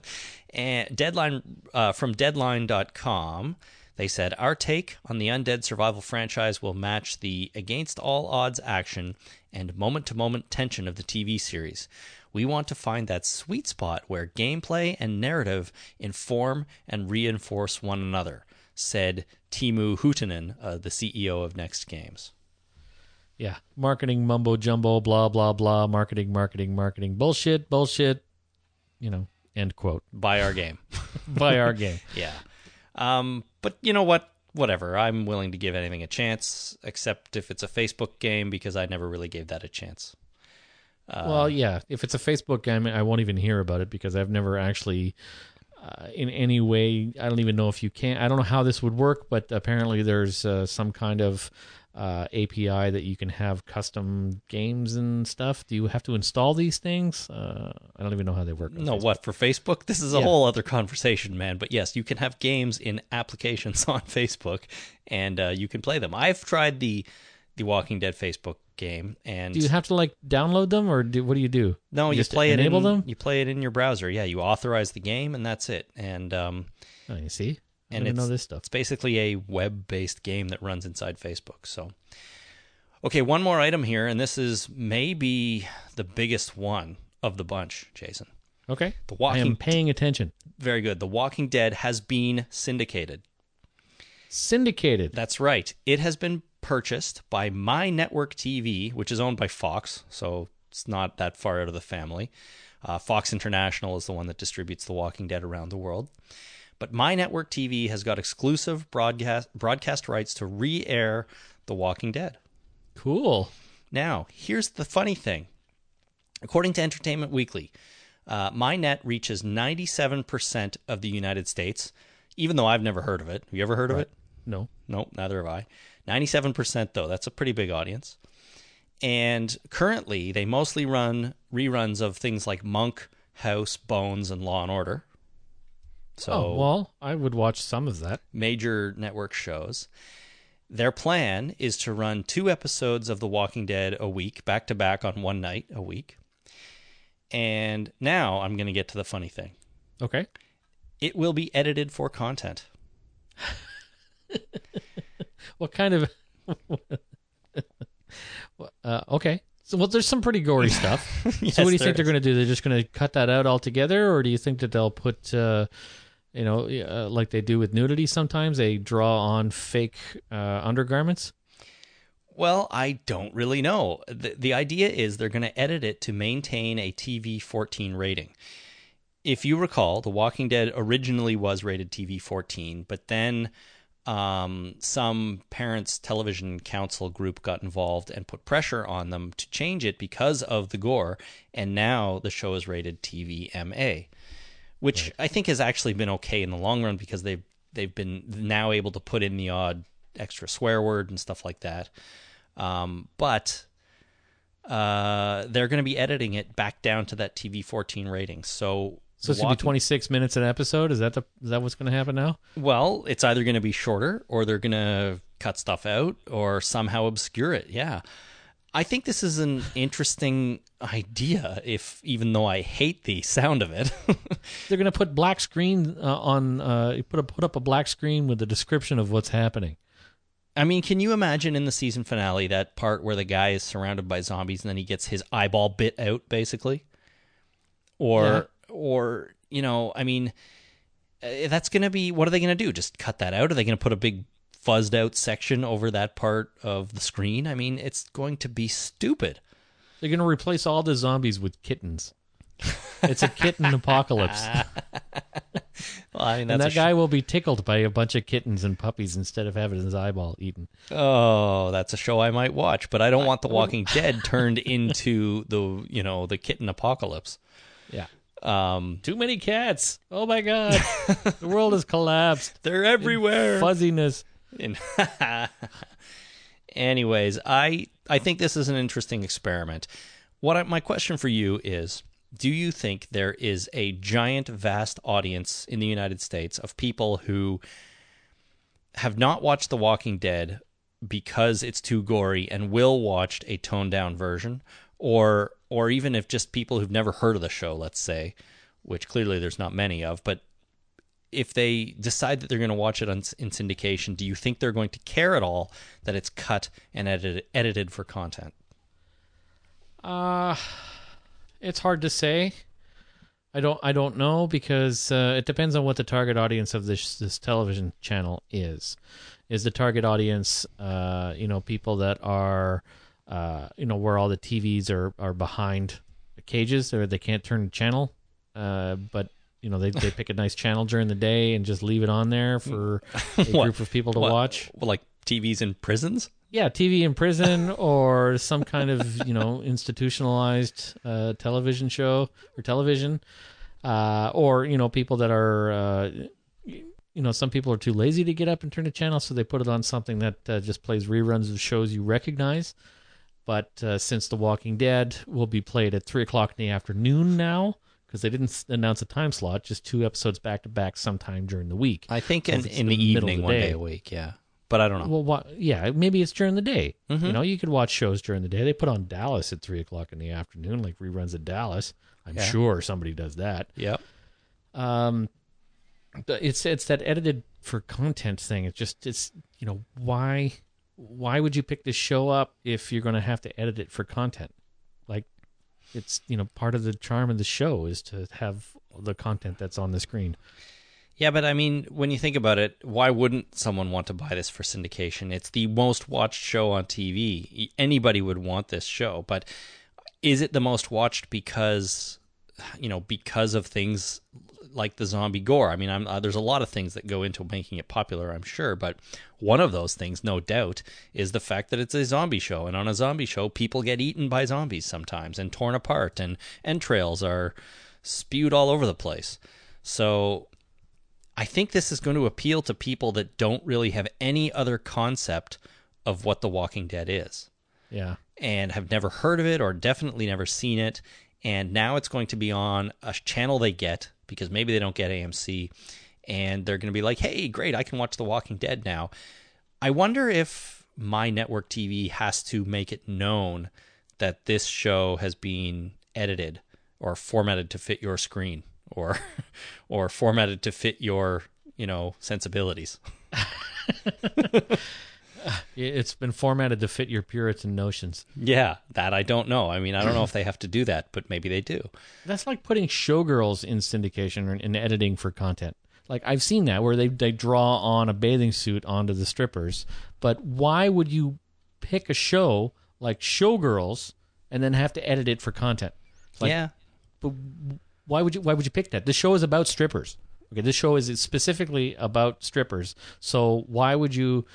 and Deadline uh, from Deadline.com, they said our take on the undead survival franchise will match the against all odds action and moment to moment tension of the TV series. We want to find that sweet spot where gameplay and narrative inform and reinforce one another, said Teemu Huuhtanen, uh, the CEO of Next Games. Yeah, marketing mumbo jumbo, blah blah blah, marketing, marketing, marketing, bullshit, bullshit. You know, end quote. Buy our game. Buy our game. Yeah. Um, but you know what? Whatever. I'm willing to give anything a chance, except if it's a Facebook game, because I never really gave that a chance. well, yeah. If it's a Facebook game, I won't even hear about it because I've never actually, uh, in any way, I don't even know if you can. I don't know how this would work, but apparently there's uh, some kind of uh, API that you can have custom games and stuff. Do you have to install these things? Uh, I don't even know how they work. No, Facebook. what for Facebook? This is a Yeah. whole other conversation, man. But yes, you can have games in applications on Facebook, and uh, you can play them. I've tried the the Walking Dead Facebook game, and Do you have to like download them, or do, what do you do? no, you, just play it enable in, them. You play it in your browser. Yeah, you authorize the game, and that's it. And um, Oh, you see, and it's, know this stuff. It's basically a web-based game that runs inside Facebook. So, okay, one more item here, and this is maybe the biggest one of the bunch, Jason. Okay, The Walking I am paying attention. Very good. The Walking Dead has been syndicated. Syndicated. That's right. It has been purchased by My Network TV, which is owned by Fox, so it's not that far out of the family. Uh, Fox International is the one that distributes The Walking Dead around the world. But My Network TV has got exclusive broadcast broadcast rights to re-air The Walking Dead. Cool. Now, here's the funny thing. According to Entertainment Weekly, uh, MyNet reaches 97% of the United States, even though I've never heard of it. Have you ever heard of it? No. Nope, neither have I. 97% though, that's a pretty big audience. And currently, they mostly run reruns of things like Monk, House, Bones, and Law and Order. So oh well, I would watch some of that. major network shows. Their plan is to run two episodes of The Walking Dead a week, back to back on one night a week. And now I'm going to get to the funny thing. Okay. It will be edited for content. What kind of? uh, okay. So well, there's some pretty gory stuff. Yes, so what do you think they're going to do? They're just going to cut that out altogether, or do you think that they'll put, uh, you know, uh, like they do with nudity sometimes, they draw on fake uh, undergarments? Well, I don't really know. The, the idea is they're going to edit it to maintain a TV 14 rating. If you recall, The Walking Dead originally was rated TV 14, but then um, some parents' television council group got involved and put pressure on them to change it because of the gore, and now the show is rated TV Which I think has actually been okay in the long run because they've they've been now able to put in the odd extra swear word and stuff like that. Um, but uh, they're going to be editing it back down to that TV 14 rating. So, So it's going to be 26 minutes an episode. Is that the is that what's going to happen now? Well, it's either going to be shorter or they're going to cut stuff out or somehow obscure it. Yeah. I think this is an interesting idea if even though I hate the sound of it. They're going to put black screen uh, on. Uh, put a, put up a black screen with a description of what's happening. I mean, can you imagine in the season finale that part where the guy is surrounded by zombies and then he gets his eyeball bit out, basically? Or, or you know, I mean, uh, that's going to be. What are they going to do? Just cut that out? Are they going to put a big fuzzed out section over that part of the screen? I mean, it's going to be stupid. They're going to replace all the zombies with kittens. It's a kitten apocalypse. Well, I mean, and that sh- guy will be tickled by a bunch of kittens and puppies instead of having his eyeball eaten. Oh, that's a show I might watch, but I don't want The Walking Dead turned into the you know the kitten apocalypse. Yeah. Um, Too many cats. Oh my god. the world has collapsed. they're everywhere. Fuzziness. In- Anyways, I I think this is an interesting experiment. What I, my question for you is: Do you think there is a giant, vast audience in the United States of people who have not watched The Walking Dead because it's too gory and will watch a toned down version, or or even if just people who've never heard of the show, let's say, which clearly there's not many of, but if they decide that they're going to watch it on, in syndication, do you think they're going to care at all that it's cut and edited, edited for content? Uh it's hard to say. I don't I don't know because uh, it depends on what the target audience of this this television channel is. Is the target audience uh, you know people that are uh, you know where all the TVs are are behind the cages or they can't turn the channel, uh, but you know they they pick a nice channel during the day and just leave it on there for a group of people to What, watch. Like TVs in prisons? Yeah, TV in prison or some kind of you know institutionalized uh, television show or television, uh, or you know people that are uh, you know some people are too lazy to get up and turn the channel, so they put it on something that uh, just plays reruns of shows you recognize. But uh, since The Walking Dead will be played at three o'clock in the afternoon now, because they didn't announce a time slot, just two episodes back to back sometime during the week. I think in, in the the evening the one day. day a week, yeah. but I don't know. Well, yeah, maybe it's during the day. Mm-hmm. You know, you could watch shows during the day. They put on Dallas at three o'clock in the afternoon, like reruns of Dallas. I'm Yeah. sure somebody does that. yep. Um, it's it's that edited for content thing. It's just it's you know why why would you pick this show up if you're going to have to edit it for content? It's you know part of the charm of the show is to have the content that's on the screen. Yeah, but I mean, when you think about it, why wouldn't someone want to buy this for syndication? It's the most watched show on TV. Anybody would want this show, but is it the most watched because you know because of things like the zombie gore? I mean, I'm, uh, there's a lot of things that go into making it popular, I'm sure, but one of those things, no doubt, is the fact that it's a zombie show, and on a zombie show, people get eaten by zombies sometimes and torn apart, and entrails are spewed all over the place. So I think this is going to appeal to people that don't really have any other concept of what The Walking Dead is Yeah. and have never heard of it or definitely never seen it. And now it's going to be on a channel they get because maybe they don't get AMC and they're going to be like, hey, great, I can watch The Walking Dead now. I wonder if my network TV has to make it known that this show has been edited or formatted to fit your screen or or formatted to fit your, you know, sensibilities. It's been formatted to fit your Puritan notions. Yeah, that I don't know. I mean, I don't know if they have to do that, but maybe they do. That's like putting showgirls in syndication or in editing for content. Like I've seen that where they they draw on a bathing suit onto the strippers, but why would you pick a show like Showgirls and then have to edit it for content? It's like, yeah. but why would you why would you pick that? This show is about strippers. Okay, this show is specifically about strippers. So why would you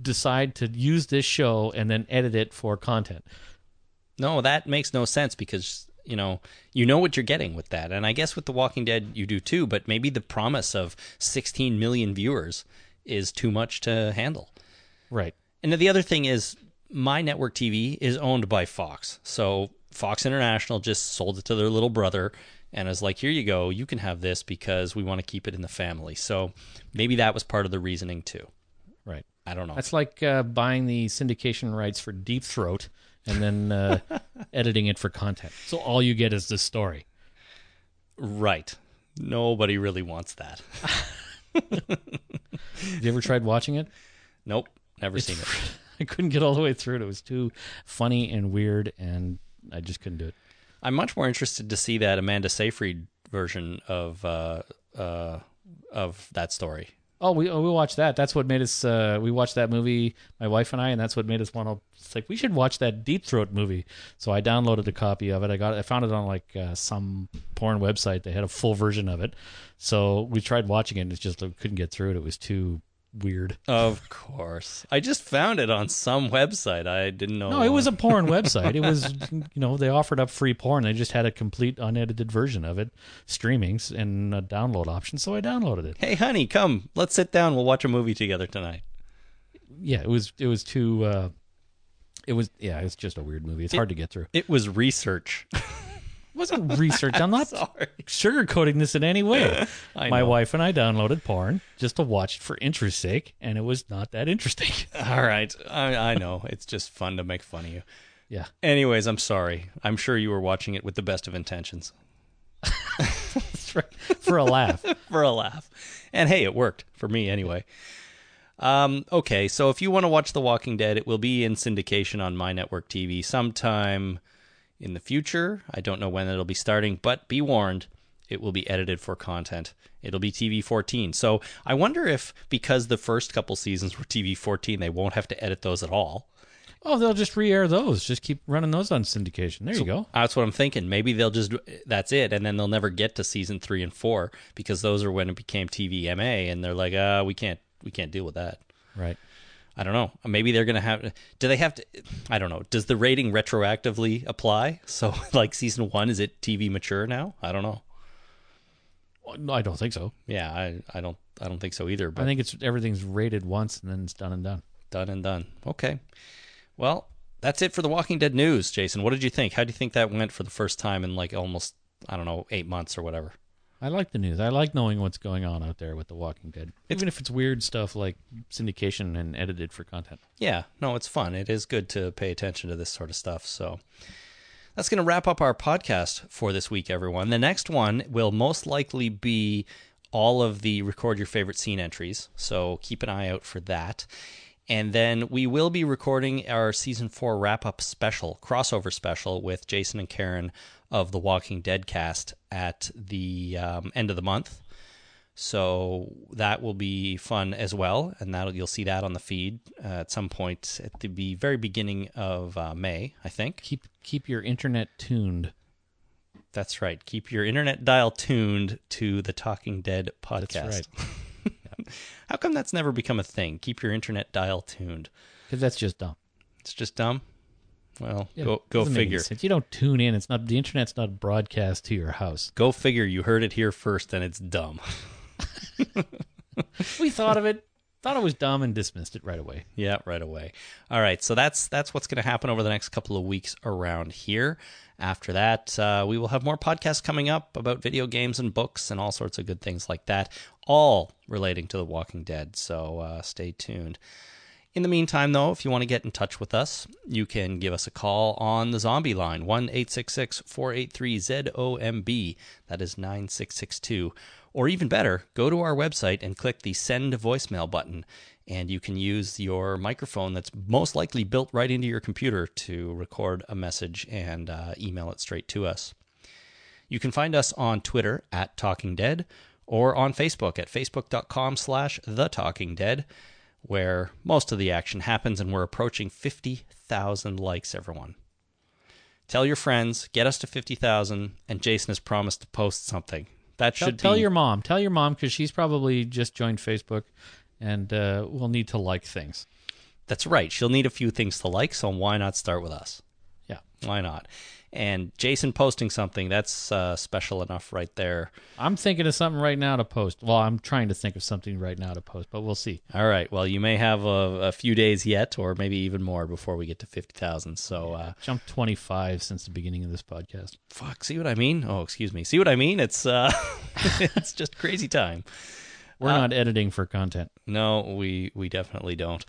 decide to use this show and then edit it for content? No, that makes no sense because you know you know what you're getting with that, and I guess with The Walking Dead you do too. But maybe the promise of 16 million viewers is too much to handle. Right. And the other thing is, my network TV is owned by Fox, so Fox International just sold it to their little brother and is like, "Here you go, you can have this because we want to keep it in the family." So maybe that was part of the reasoning too. Right. I don't know. That's like uh, buying the syndication rights for Deep Throat and then uh, editing it for content. So all you get is the story. right. Nobody really wants that. Have you ever tried watching it? Nope, never seen it. I couldn't get all the way through it. It was too funny and weird, and I just couldn't do it. I'm much more interested to see that Amanda Seyfried version of uh, uh, of that story. Oh, we oh, we watched that. That's what made us. Uh, we watched that movie, my wife and I, and that's what made us want to. It's like we should watch that Deep Throat movie. So I downloaded a copy of it. I got. I found it on like uh, some porn website. They had a full version of it. So we tried watching it. and It just uh, couldn't get through it. It was too weird. Of course, I just found it on some website. I didn't know. No, it was a porn website. It was, you know, they offered up free porn. They just had a complete unedited version of it, streamings and a download option. So I downloaded it. Hey, honey, come. Let's sit down. We'll watch a movie together tonight. Yeah, it was. It was too. Uh, it was. Yeah, it's just a weird movie. It's hard to get through. It was research. It wasn't research. I'm not Sorry. sugarcoating this in any way. I My know. wife and I downloaded porn just to watch it for interest's sake, and it was not that interesting. All right, I, I know. It's just fun to make fun of you. yeah, Anyways, I'm sorry. I'm sure you were watching it with the best of intentions that's right. For a laugh. for a laugh. And hey, it worked for me anyway. Um, okay, so if you want to watch The Walking Dead, it will be in syndication on my network TV sometime in the future. I don't know when it'll be starting, but be warned, it will be edited for content. It'll be TV 14. So I wonder if because the first couple seasons were TV 14, they won't have to edit those at all. Oh, they'll just re-air those. Just keep running those on syndication. There you go. That's what I'm thinking. Maybe they'll just that's it, and then they'll never get to season three and four because those are when it became TVMA, and they're like, uh, we can't we can't deal with that. Right. I don't know. Maybe they're gonna have. Do they have to? I don't know. Does the rating retroactively apply? So like season one, is it TV mature now? I don't know. I don't think so. Yeah, I I don't I don't think so either. But I think it's everything's rated once and then it's done and done. done and done. Okay. Well, that's it for the Walking Dead news, Jason. What did you think? How do you think that went for the first time in like almost I don't know eight months or whatever? I like the news. I like knowing what's going on out there with The Walking Dead, even if it's weird stuff like syndication and edited for content. Yeah, no, it's fun. It is good to pay attention to this sort of stuff. So that's going to wrap up our podcast for this week, everyone. The next one will most likely be all of the record your favorite scene entries. So keep an eye out for that. And then we will be recording our season four wrap up special, crossover special with Jason and Karen of the Walking Dead cast at the um, end of the month. So that will be fun as well, and that you'll see that on the feed uh, at some point at the be- very beginning of uh, May, I think. Keep keep your internet tuned. That's right. Keep your internet dial tuned to the Talking Dead podcast. That's right. How come that's never become a thing? Keep your internet dial tuned. Because that's just dumb. It's just dumb. Well, Yeah, go go doesn't make any figure. You don't tune in. It's not the internet's not broadcast to your house. Go figure. You heard it here first, and it's dumb. We thought of it, thought it was dumb, and dismissed it right away. Yeah, right away. All right, so that's that's what's going to happen over the next couple of weeks around here. After that, uh, we will have more podcasts coming up about video games and books and all sorts of good things like that, all relating to The Walking Dead. So uh, stay tuned. In the meantime, though, if you want to get in touch with us, you can give us a call on the zombie line, 1 483 ZOMB. That is 9662. Or even better, go to our website and click the send voicemail button, and you can use your microphone that's most likely built right into your computer to record a message and uh, email it straight to us. You can find us on Twitter at Talking Dead or on Facebook at facebook.com slash The Talking Dead, where most of the action happens, and we're approaching 50,000 likes, everyone. Tell your friends, get us to 50,000, and Jason has promised to post something. That Tell, should tell be your mom. Tell your mom because she's probably just joined Facebook, and uh, will need to like things. That's right. She'll need a few things to like, so why not start with us? Yeah. Why not? And Jason posting something, that's uh, special enough right there. I'm thinking of something right now to post. Well, I'm trying to think of something right now to post, but we'll see. All right. Well, you may have a, a few days yet, or maybe even more before we get to 50,000. So, uh, Jumped 25 since the beginning of this podcast. fuck, see what I mean? Oh, excuse me. See what I mean? It's, uh, it's just crazy time. We're not editing for content. No, we, we definitely don't.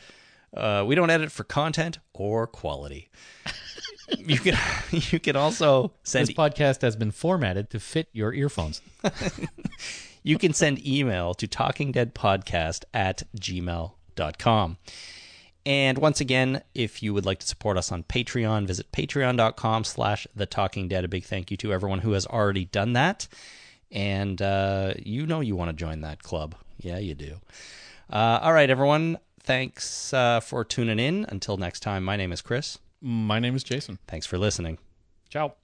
Uh, we don't edit for content or quality. you can you can also send This podcast has been formatted to fit your earphones. you can send email to talkingdeadpodcast at gmail.com. And once again, if you would like to support us on Patreon, visit patreon.com slash the talking dead. A big thank you to everyone who has already done that. And uh, you know you want to join that club. Yeah, you do. Uh, all right, everyone. Thanks uh, for tuning in. Until next time, my name is Chris. My name is Jason. Thanks for listening. Ciao.